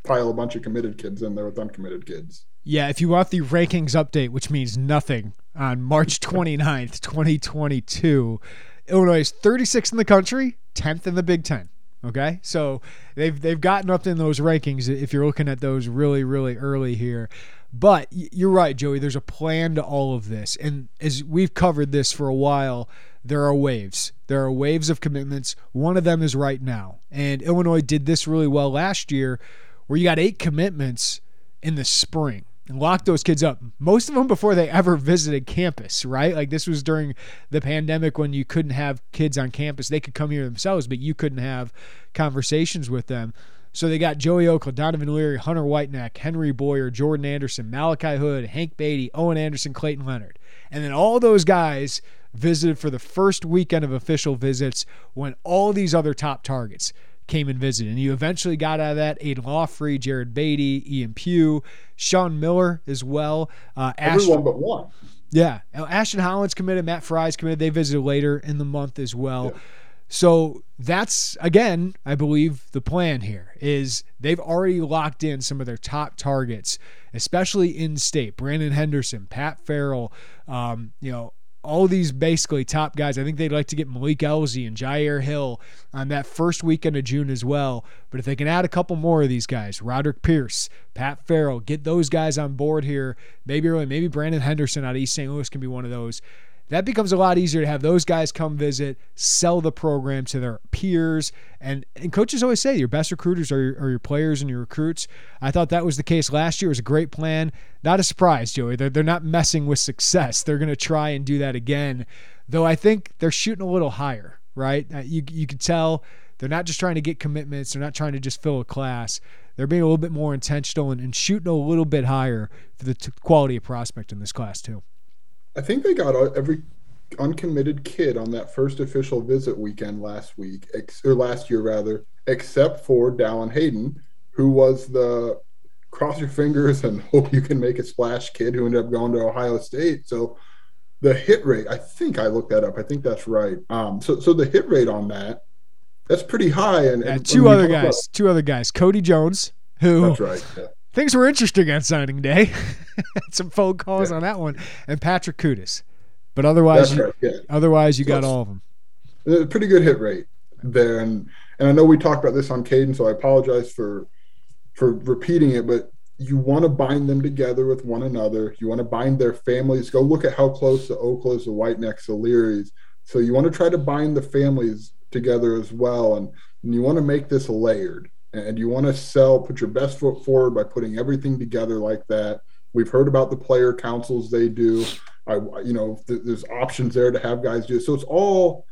pile a bunch of committed kids in there with uncommitted kids. Yeah if you want the rankings update which means nothing on march 29th 2022 illinois is 36th in the country 10th in the big ten Okay, so they've they've gotten up in those rankings if you're looking at those really really early here. But you're right, Joey. There's a plan to all of this. And as we've covered this for a while, there are waves. There are waves of commitments. One of them is right now. And Illinois did this really well last year, where you got eight commitments in the spring locked those kids up. Most of them before they ever visited campus, right? Like this was during the pandemic when you couldn't have kids on campus. They could come here themselves, but you couldn't have conversations with them. So they got Joey Oakland, Donovan Leary, Hunter Whiteneck, Henry Boyer, Jordan Anderson, Malachi Hood, Hank Beatty, Owen Anderson, Clayton Leonard. And then all those guys visited for the first weekend of official visits when all these other top targets came and visited. And you eventually got out of that Aidan Laughery, Jared Beatty, Ian Pugh, Sean Miller as well. Uh, Everyone but one. Yeah. Ashton Holland's committed, Matt Fry's committed. They visited later in the month as well. Yeah. So that's again, I believe the plan here is they've already locked in some of their top targets, especially in state. Brandon Henderson, Pat Farrell, um, you know, all these basically top guys. I think they'd like to get Malik Elzy and Jair Hill on that first weekend of June as well. But if they can add a couple more of these guys, Roderick Pierce, Pat Farrell, get those guys on board here. Maybe really, maybe Brandon Henderson out of East St. Louis can be one of those that becomes a lot easier to have those guys come visit, sell the program to their peers. And, and coaches always say your best recruiters are your, are your players and your recruits. I thought that was the case last year. It was a great plan. Not a surprise, Joey. They're, they're not messing with success. They're going to try and do that again, though I think they're shooting a little higher, right? Uh, you, you could tell they're not just trying to get commitments, they're not trying to just fill a class. They're being a little bit more intentional and, and shooting a little bit higher for the t- quality of prospect in this class, too. I think they got every uncommitted kid on that first official visit weekend last week, ex- or last year rather, except for Dallan Hayden, who was the cross your fingers and hope you can make a splash kid who ended up going to Ohio State. So the hit rate, I think I looked that up. I think that's right. Um, so so the hit rate on that, that's pretty high. And, yeah, and two other guys, about, two other guys, Cody Jones, who that's right. Yeah. Things were interesting on signing day. Some phone calls yeah. on that one, and Patrick Kutas. But otherwise, you, yeah. otherwise you so got all of them. A pretty good hit rate there, and and I know we talked about this on Caden, so I apologize for for repeating it, but you want to bind them together with one another. You want to bind their families. Go look at how close the Oklas, the Whitenecks, the Learys. So you want to try to bind the families together as well, and, and you want to make this layered and you want to sell, put your best foot forward by putting everything together like that. We've heard about the player councils they do. I, you know, th- there's options there to have guys do. So it's all,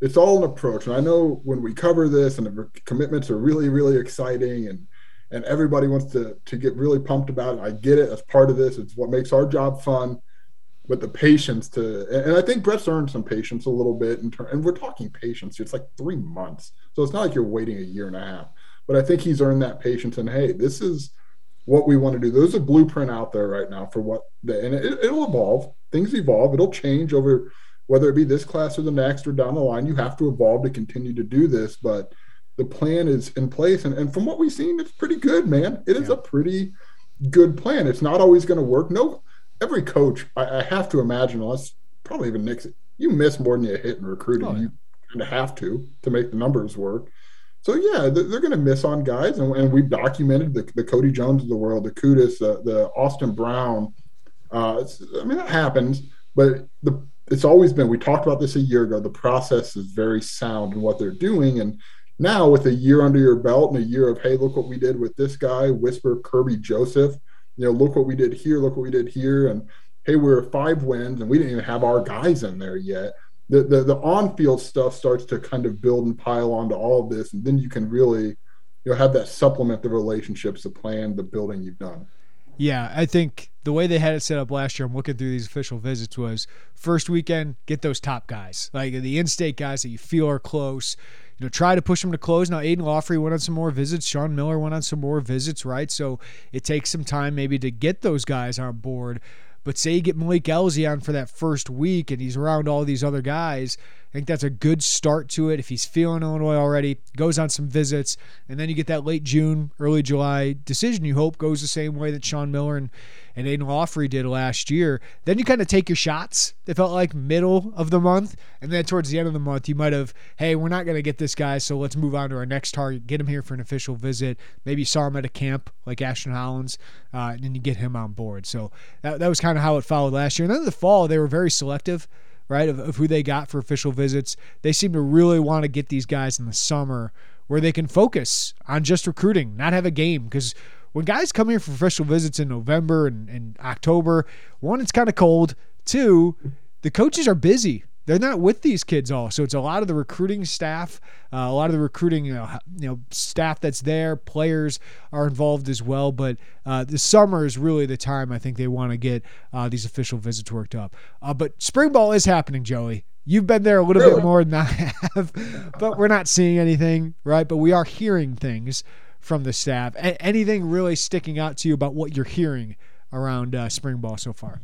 it's all an approach. And I know when we cover this and the commitments are really, really exciting and, and everybody wants to, to get really pumped about it. I get it as part of this. It's what makes our job fun but the patience to and I think Bret's earned some patience a little bit in turn and we're talking patience it's like three months so it's not like you're waiting a year and a half but I think he's earned that patience. And hey, this is what we want to do. There's a blueprint out there right now for what, the, and it, it'll evolve. Things evolve. It'll change over whether it be this class or the next or down the line. You have to evolve to continue to do this, but the plan is in place. And, and from what we've seen, it's pretty good, man. It is yeah. a pretty good plan. It's not always going to work. No, every coach, I, I, have to imagine, unless probably even Nick, you miss more than you hit in recruiting. Oh, yeah. You kind of have to to make the numbers work. So yeah, they're, going to miss on guys, and, and we've documented the, the, Cody Jones of the world, the Kutas, the, the Austin Brown. Uh, I mean, that happens, but the it's always been. We talked about this a year ago. The process is very sound in what they're doing, and now with a year under your belt and a year of hey, look what we did with this guy, Whisper Kirby Joseph. You know, look what we did here. Look what we did here, and hey, we we're five wins, and we didn't even have our guys in there yet the, the, the on-field stuff starts to kind of build and pile onto all of this and then you can really you know have that supplement the relationships the plan the building you've done yeah i think the way they had it set up last year i'm looking through these official visits was first weekend get those top guys like the in-state guys that you feel are close you know, try to push them to close. Now, Aidan Laughery went on some more visits. Sean Miller went on some more visits, right? So it takes some time maybe to get those guys on board. But say you get Malik Elzy on for that first week and he's around all these other guys, I think that's a good start to it. If he's feeling Illinois already, goes on some visits, and then you get that late June, early July decision you hope goes the same way that Sean Miller and, and Aidan Laughery did last year. Then you kind of take your shots. It felt like middle of the month. And then towards the end of the month, you might have, hey, we're not going to get this guy, so let's move on to our next target, get him here for an official visit. Maybe saw him at a camp like Ashton Hollins, uh, and then you get him on board. So that, that was kind of how it followed last year. And then in the fall, they were very selective right, of, of who they got for official visits. They seem to really want to get these guys in the summer where they can focus on just recruiting, not have a game. Because when guys come here for official visits in November and, and October, one, it's kind of cold. Two, the coaches are busy they're not with these kids all. So it's a lot of the recruiting staff, uh, a lot of the recruiting you know, you know staff that's there. Players are involved as well. But uh, the summer is really the time I think they want to get uh, these official visits worked up. Uh, but spring ball is happening, Joey. You've been there a little really? bit more than I have, but we're not seeing anything, right? But we are hearing things from the staff. A- anything really sticking out to you about what you're hearing around uh, spring ball so far?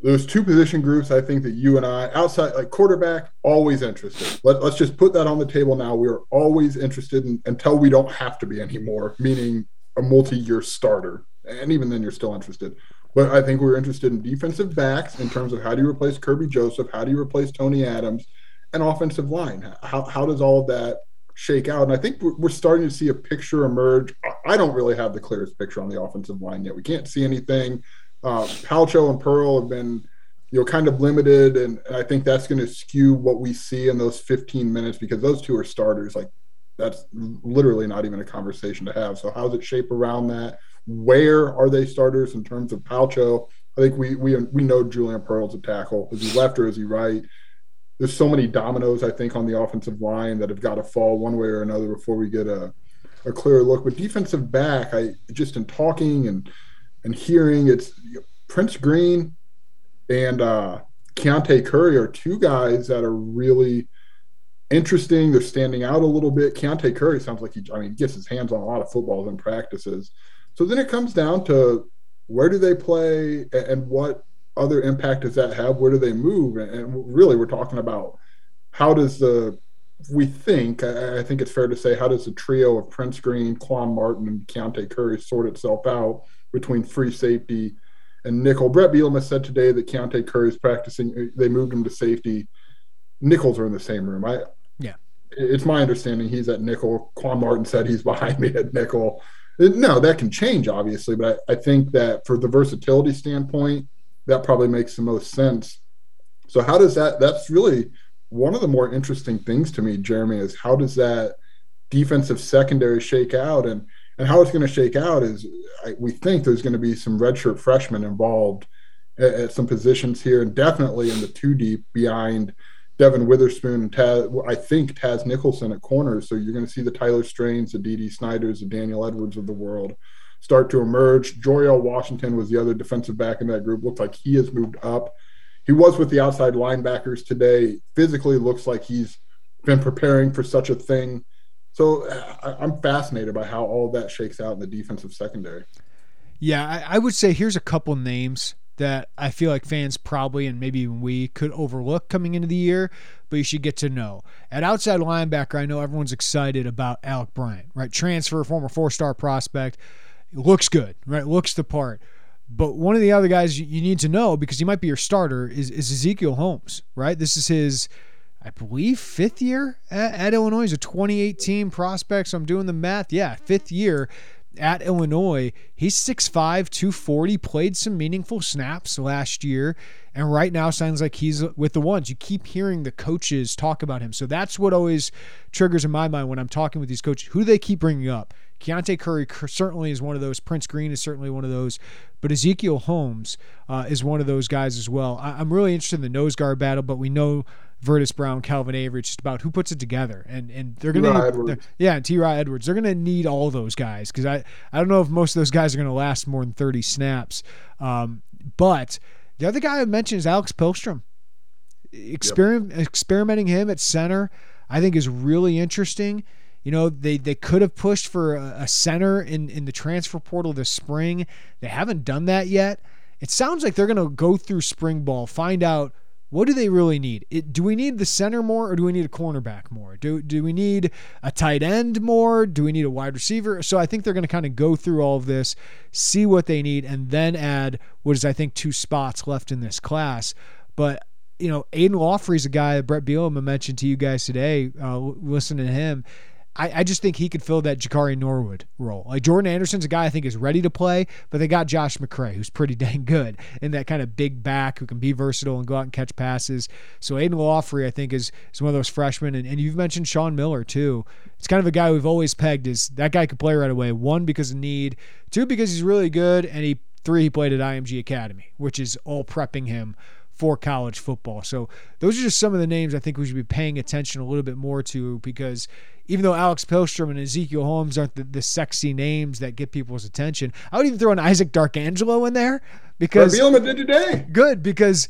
those two position groups, I think that you and I, outside like quarterback, always interested. Let, us just put that on the table now. We are always interested in, until we don't have to be anymore, meaning a multi year starter. And even then, you're still interested. But I think we're interested in defensive backs in terms of how do you replace Kirby Joseph, how do you replace Tony Adams, and offensive line. How how does all of that shake out? And I think we're starting to see a picture emerge. I don't really have the clearest picture on the offensive line yet. We can't see anything. Uh, Palcho and Pearl have been you know, kind of limited. And, and I think that's going to skew what we see in those 15 minutes because those two are starters. Like that's literally not even a conversation to have. So how's it shape around that? Where are they starters in terms of Palcho? I think we we we know Julian Pearl's a tackle. Is he left or is he right? There's so many dominoes I think on the offensive line that have got to fall one way or another before we get a a clear look. But defensive back, I just in talking and and hearing, it's Prince Green and uh, Keontae Curry are two guys that are really interesting. They're standing out a little bit. Keontae Curry sounds like he, I mean, gets his hands on a lot of footballs and practices. So then it comes down to where do they play and what other impact does that have? Where do they move? And really, we're talking about how does the we think I think it's fair to say how does the trio of Prince Green, Quan Martin, and Keontae Curry sort itself out between free safety and nickel. Bret Bielema said today that Keontae Curry is practicing. Uh, they moved him to safety. Nickels are in the same room. I yeah. It's my understanding he's at nickel. Quan Martin said he's behind me at nickel. No, that can change obviously, but I, I think that for the versatility standpoint, that probably makes the most sense. So how does that? That's really one of the more interesting things to me, Jeremy, is how does that defensive secondary shake out and and how it's going to shake out is I, we think there's going to be some redshirt freshmen involved at, at, some positions here, and definitely in the two deep behind Devin Witherspoon and Taz, I think Taz Nicholson at corners. So you're going to see the Tyler Strains, the Dee Snyders, the Daniel Edwards of the world start to emerge. Joriel Washington was the other defensive back in that group. Looks like he has moved up. He was with the outside linebackers today. Physically, looks like he's been preparing for such a thing. So I, am fascinated by how all that shakes out in the defensive secondary. Yeah, I, I would say here's a couple names that I feel like fans probably and maybe even we could overlook coming into the year, but you should get to know. At outside linebacker, I know everyone's excited about Alec Bryant, right? Transfer, former four star prospect. Looks good, right? Looks the part. But one of the other guys you need to know because he might be your starter is, is Ezekiel Holmes, right? This is his I believe, fifth year at, at Illinois. He's a 2018 prospect, so I'm doing the math. Yeah, fifth year at Illinois. He's 6'5, 240, played some meaningful snaps last year, and right now sounds like he's with the ones. You keep hearing the coaches talk about him. So that's what always triggers in my mind when I'm talking with these coaches. Who do they keep bringing up? Keontae Curry certainly is one of those. Prince Green is certainly one of those. But Ezekiel Holmes uh, is one of those guys as well. I- am really interested in the nose guard battle, but we know Vertus Brown, Calvin Avery. Just about who puts it together, and and they're gonna yeah, and T. Rod Edwards. They're gonna need all those guys because I I don't know if most of those guys are gonna last more than thirty snaps. Um, but the other guy I mentioned is Alex. Experiment, yep. Experimenting him at center, I think is really interesting. You know, they, they could have pushed for a, center in, in the transfer portal this spring. They haven't done that yet. It sounds like they're going to go through spring ball, find out what do they really need? It, do we need the center more or do we need a cornerback more? Do, do we need a tight end more? Do we need a wide receiver? So I think they're going to kind of go through all of this, see what they need, and then add what is, I think, two spots left in this class. But, you know, Aidan Laughery is a guy that Bret Bielema mentioned to you guys today. Uh, listen to him. I, I just think he could fill that Jakari Norwood role. Like Jordan Anderson's a guy I think is ready to play, but they got Josh McCray, who's pretty dang good in that kind of big back who can be versatile and go out and catch passes. So Aidan Laughery, I think, is, is one of those freshmen. And, and you've mentioned Sean Miller, too. It's kind of a guy we've always pegged as that guy could play right away. One, because of need. Two, because he's really good. And he three, he played at IMG Academy, which is all prepping him for college football. So those are just some of the names I think we should be paying attention a little bit more to because even though Alex Pihlstrom and Ezekiel Holmes aren't the, the sexy names that get people's attention, I would even throw an Isaac Darkangelo in there because Bielema did today. Good because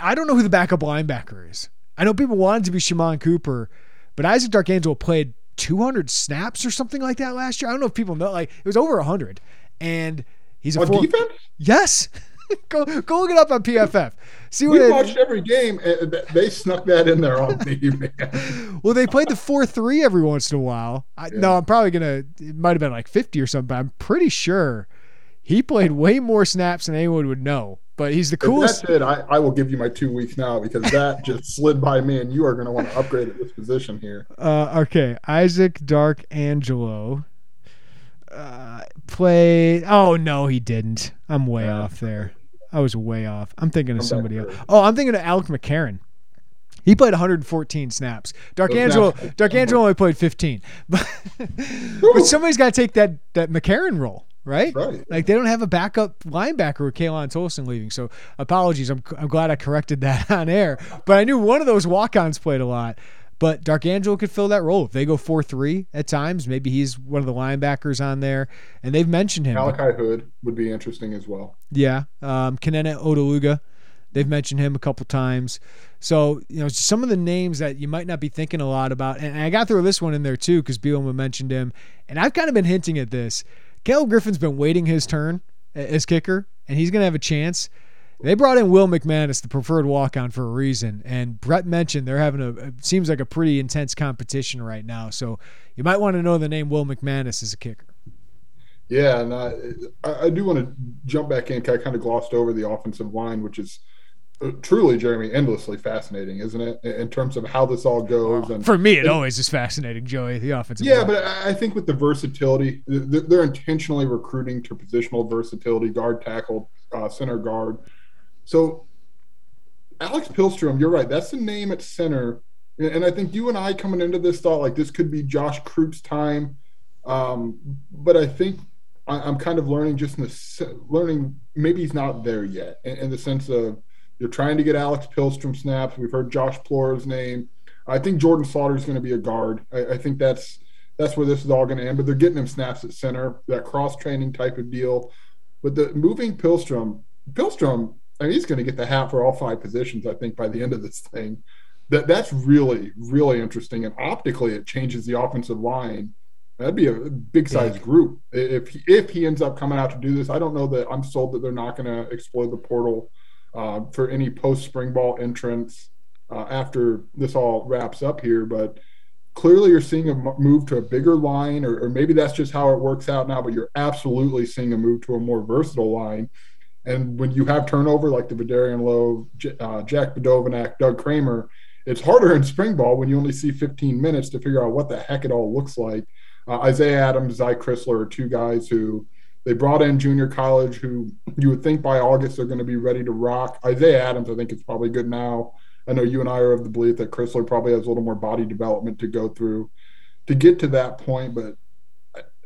I don't know who the backup linebacker is. I know people wanted to be Shimon Cooper, but Isaac Darkangelo played 200 snaps or something like that last year. I don't know if people know. Like it was over 100, and he's a on full, defense. Yes. go go look it up on PFF. See what we watched every game. They snuck that in there on me, man. well, they played the four three every once in a while. I, yeah. No, I'm probably gonna. It might have been like 50 or something, but I'm pretty sure he played way more snaps than anyone would know. But he's the coolest. If that's it. I, I will give you my two weeks now because that just slid by me, and you are going to want to upgrade at this position here. Uh, okay, Isaac Darkangelo uh, played. Oh no, he didn't. I'm way Yeah. off there. I was way off. I'm thinking of somebody else. Oh, I'm thinking of Alec McCarron. He played 114 snaps. Dark Those Angelo, snaps- Darkangelo only played 15. But, but somebody's got to take that that McCarron role, right? Right. Like they don't have a backup linebacker with Khalan Tolson leaving. So apologies. I'm, I'm glad I corrected that on air. But I knew one of those walk-ons played a lot. But Darkangelo could fill that role if they go four three at times. Maybe he's one of the linebackers on there, and they've mentioned him. Malachi Hood would be interesting as well. Yeah, um, Kenena Odaluga, they've mentioned him a couple times. So you know some of the names that you might not be thinking a lot about, and I got through this one in there too because Bielema mentioned him, and I've kind of been hinting at this. Caleb Griffin's been waiting his turn as kicker, and he's gonna have a chance. They brought in Will McManus, the preferred walk-on, for a reason, and Bret mentioned they're having a it seems like a pretty intense competition right now. So you might want to know the name Will McManus as a kicker. Yeah, and I, I do want to jump back in. I kind of glossed over the offensive line, which is uh, truly, Jeremy, endlessly fascinating, isn't it? In terms of how this all goes. And For me, it always is fascinating, Joey, the offensive. yeah, line. but I I think with the versatility, they're intentionally recruiting to positional versatility, guard, tackle, uh, center guard. So Alex Pihlstrom, you're right. That's the name at center. And I think you and I coming into this thought like this could be Josh Kreutz's time. Um, but I think I, I'm kind of learning just in the learning maybe he's not there yet in, in the sense of you're trying to get Alex Pihlstrom snaps. We've heard Josh Plor's name. I think Jordan Slaughter is going to be a guard. I, I think that's that's where this is all going to end. But they're getting him snaps at center, that cross training type of deal. But the moving Pihlstrom, Pihlstrom, I mean, he's going to get the hat for all five positions. I think by the end of this thing, that that's really really interesting. And optically, it changes the offensive line. That'd be a big size Big. group if he, if he ends up coming out to do this. I don't know that I'm sold that they're not going to explode the portal uh, for any post spring ball entrance uh, after this all wraps up here. But clearly, you're seeing a move to a bigger line, or, or maybe that's just how it works out now. But you're absolutely seeing a move to a more versatile line. And when you have turnover like the Vederian Lowe, uh, Jack Bedovanak, Doug Kramer, it's harder in spring ball when you only see 15 minutes to figure out what the heck it all looks like. Uh, Isaiah Adams, Zy Crisler are two guys who they brought in junior college who you would think by August they're going to be ready to rock. Isaiah Adams, I think, is probably good now. I know you and I are of the belief that Crisler probably has a little more body development to go through to get to that point. But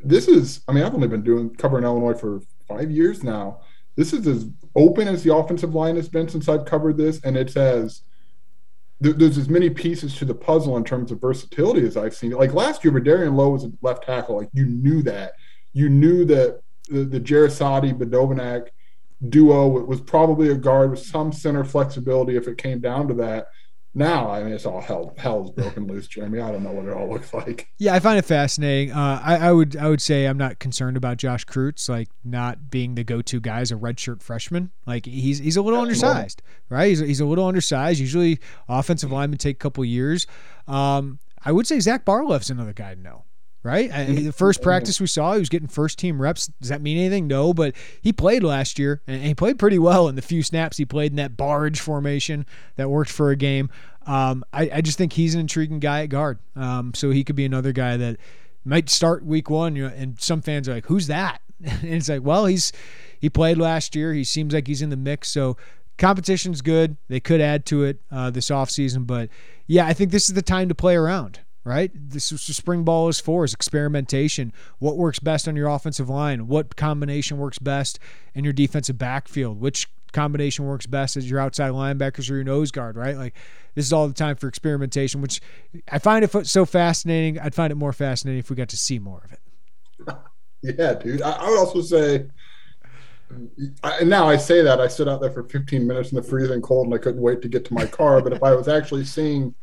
this is, I mean, I've only been doing covering Illinois for five years now. This is as open as the offensive line has been since I've covered this, and it's as there's as many pieces to the puzzle in terms of versatility as I've seen. Like last year, Darian Lowe was a left tackle. Like you knew that. You knew that the, the Bedovanak duo was probably a guard with some center flexibility if it came down to that. Now, I mean, it's all hell. Hell's broken loose, Jeremy. I don't know what it all looks like. Yeah, I find it fascinating. Uh, I, I would I would say I'm not concerned about Josh Kreutz like not being the go-to guy as a redshirt freshman. Like he's he's a little That's normal. undersized, right? He's, he's a little undersized. Usually, offensive linemen take a couple years. Um, I would say Zach Barlev's another guy to know. Right, I, the first practice we saw, he was getting first team reps. Does that mean anything? No, but he played last year, and he played pretty well in the few snaps he played in that barge formation that worked for a game. Um, I, I just think he's an intriguing guy at guard. Um, so he could be another guy that might start week one. You know, and some fans are like, "Who's that?" And it's like, well, he's he played last year. He seems like he's in the mix. So competition's good. They could add to it uh, this offseason. but yeah, I think this is the time to play around. Right, this is spring ball is for is experimentation. What works best on your offensive line? What combination works best in your defensive backfield? Which combination works best as your outside linebackers or your nose guard? Right, like this is all the time for experimentation, which I find it so fascinating. I'd find it more fascinating if we got to see more of it. Yeah, dude. I, I would also say, I, now I say that I stood out there for 15 minutes in the freezing cold and I couldn't wait to get to my car. but if I was actually seeing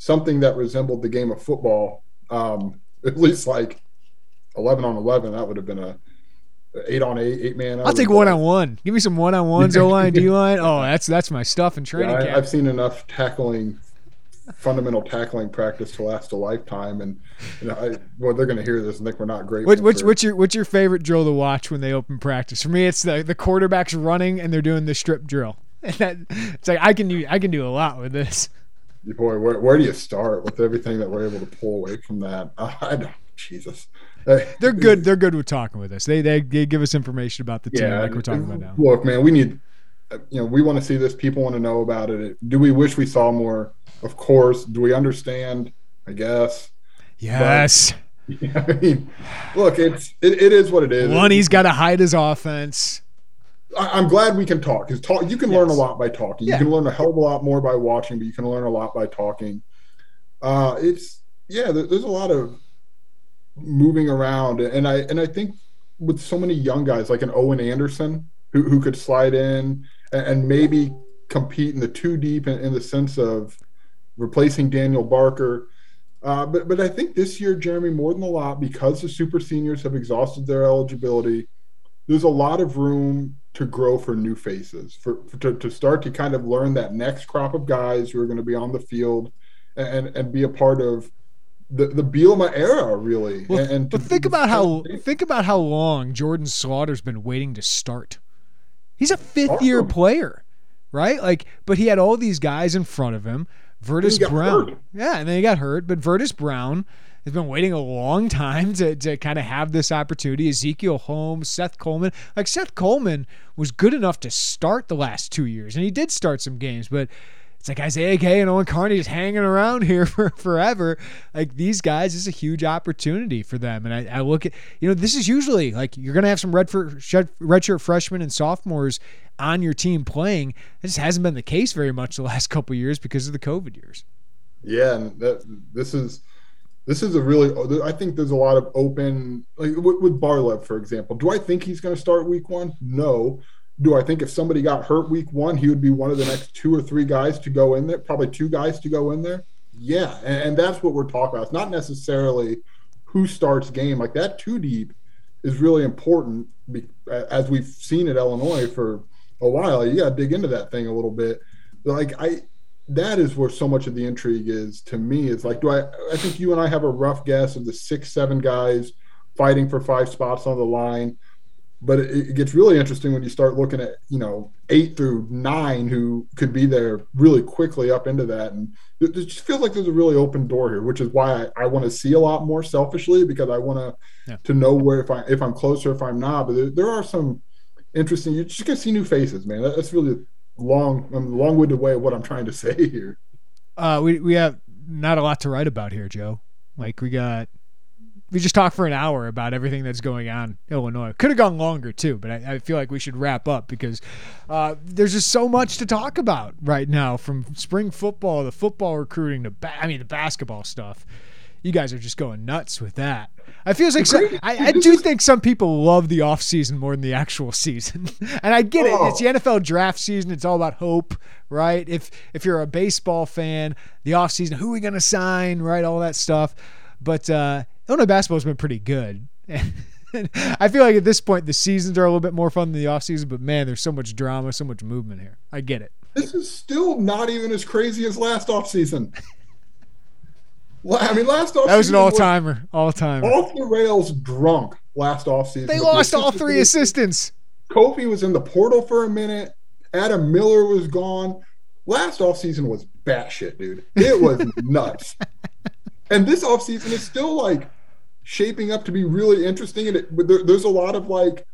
something that resembled the game of football, um, at least like 11 on 11, that would have been a eight on eight, eight man. I'll take one on one. Give me some one on ones, O line, D line. Oh, that's that's my stuff in training Yeah, I, camp. I've seen enough tackling fundamental tackling practice to last a lifetime. And you know, I, well, they're going to hear this and think we're not great. What, what's, what's your what's your favorite drill to watch when they open practice? For me, it's the the quarterbacks running and they're doing the strip drill. And that, it's like I can do I can do a lot with this. Boy, where, where do you start with everything that we're able to pull away from that? Uh, I don't, Jesus. They're good. They're good with talking with us. They, they they give us information about the team Yeah, like we're talking about now. Look, man, we need, uh, you know, we want to see this. People want to know about it. Do we wish we saw more? Of course. Do we understand? I guess. Yes. I mean, look, it's it, it is what it is. One, he's got to hide his offense. I, I'm glad we can talk because talk. You can learn a lot by talking. Yeah. You can learn a hell of a lot more by watching, but you can learn a lot by talking. Uh, it's yeah. There, there's a lot of moving around, and I and I think with so many young guys like an Owen Anderson who who could slide in and, and maybe compete in the two deep in, in the sense of replacing Daniel Barker. Uh, but but I think this year, Jeremy, more than a lot, because the super seniors have exhausted their eligibility, there's a lot of room to grow for new faces, for, for to, to start to kind of learn that next crop of guys who are going to be on the field and and be a part of the the Bielema era, really. Well, and, and but think about how think about how long Jordan Slaughter's been waiting to start. He's a fifth year player, right? Like, but he had all these guys in front of him. Vertus Brown, hurt. yeah, and then he got hurt. But Vertus Brown has been waiting a long time to, to kind of have this opportunity. Ezekiel Holmes, Seth Coleman, like Seth Coleman was good enough to start the last two years, and he did start some games, but. It's like Isaiah Gay and Owen Carney just hanging around here for forever. Like these guys, is a huge opportunity for them. And I, I look at, you know, this is usually like you're going to have some red redford, redshirt freshmen and sophomores on your team playing. This hasn't been the case very much the last couple years because of the COVID years. Yeah, and that this is this is a really. I think there's a lot of open like with, with Barlev, for example. Do I think he's going to start week one? No. Do I think if somebody got hurt week one, he would be one of the next two or three guys to go in there? Probably two guys to go in there. Yeah, and, and that's what we're talking about. It's not necessarily who starts game like that. Two deep is really important be, as we've seen at Illinois for a while. You got to dig into that thing a little bit. Like I, that is where so much of the intrigue is to me. It's like, do I? I think you and I have a rough guess of the six, seven guys fighting for five spots on the line. But it, it gets really interesting when you start looking at you know eight through nine who could be there really quickly up into that, and it, it just feels like there's a really open door here, which is why I, I want to see a lot more selfishly because I want to Yeah. to know where if I if I'm closer, if I'm not. But there, there are some interesting. You're just gonna see new faces, man. That, that's really long, um, long-winded way of what I'm trying to say here. Uh, we, we have not a lot to write about here, Joe. Like we got, we just talked for an hour about everything that's going on in Illinois. Could have gone longer too, but I, I feel like we should wrap up because uh, there's just so much to talk about right now, from spring football, the football recruiting, to ba- I mean the basketball stuff. You guys are just going nuts with that. I feels like some, I, I do think some people love the off season more than the actual season, and I get it. Oh. It's the NFL draft season. It's all about hope, right? If if you're a baseball fan, the off season, who are we gonna sign, right? All that stuff. But uh, Illinois basketball's been pretty good. I feel like at this point the seasons are a little bit more fun than the off season, but man, there's so much drama, so much movement here. I get it. This is still not even as crazy as last offseason. Well, I mean, last offseason That was an all timer, all timer. off the rails drunk last offseason. They lost all three assistants. Kofi was in the portal for a minute. Adam Miller was gone. Last offseason was batshit, dude. It was nuts. And this offseason is still like shaping up to be really interesting. And it, but there, there's a lot of like,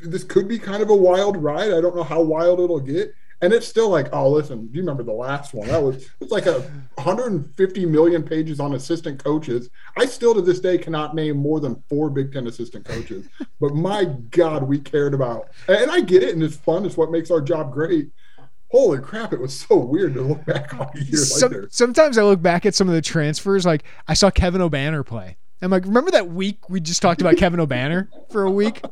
this could be kind of a wild ride. I don't know how wild it'll get. And it's still like, oh, listen, do you remember the last one? That was it's like a 150 million pages on assistant coaches. I still to this day cannot name more than four Big Ten assistant coaches. but my God, we cared about, and I get it, and it's fun. It's what makes our job great. Holy crap! It was so weird to look back on a year Some, later. sometimes I look back at some of the transfers. Like I saw Kevin Obanor play. I'm like, remember that week we just talked about Kevin Obanor for a week,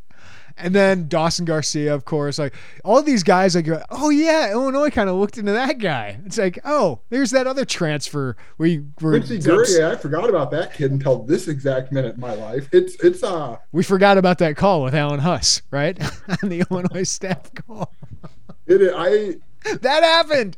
and then Dawson Garcia, of course. Like all these guys, like, oh yeah, Illinois kind of looked into that guy. It's like, oh, there's that other transfer where you were. Gurry, I forgot about that kid until this exact minute in my life. It's it's uh We forgot about that call with Alan Huss, right? On the Illinois staff call. it I That happened.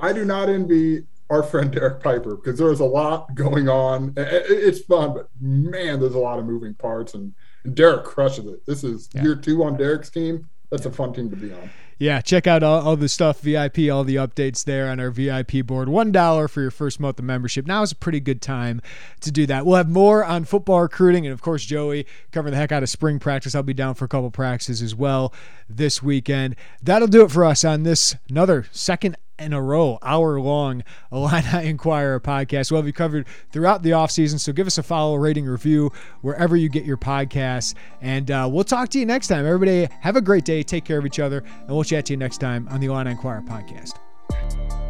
I do not envy our friend Derek Piper because there's a lot going on. It's fun, but man, there's a lot of moving parts, and Derek crushes it. This is yeah. year two on Derek's team. That's a fun team to be on yeah, check out all, all, the stuff VIP, all the updates there on our VIP board. One dollar for your first month of membership. Now is a pretty good time to do that. We'll have more on football recruiting, and of course, Joey covering the heck out of spring practice. I'll be down for a couple practices as well this weekend. That'll do it for us on this another second in a row, hour long Illini Inquirer podcast. We'll have you covered throughout the offseason. So give us a follow, rating, review wherever you get your podcasts. And uh, we'll talk to you next time. Everybody, have a great day. Take care of each other. And we'll chat to you next time on the Illini Inquirer podcast.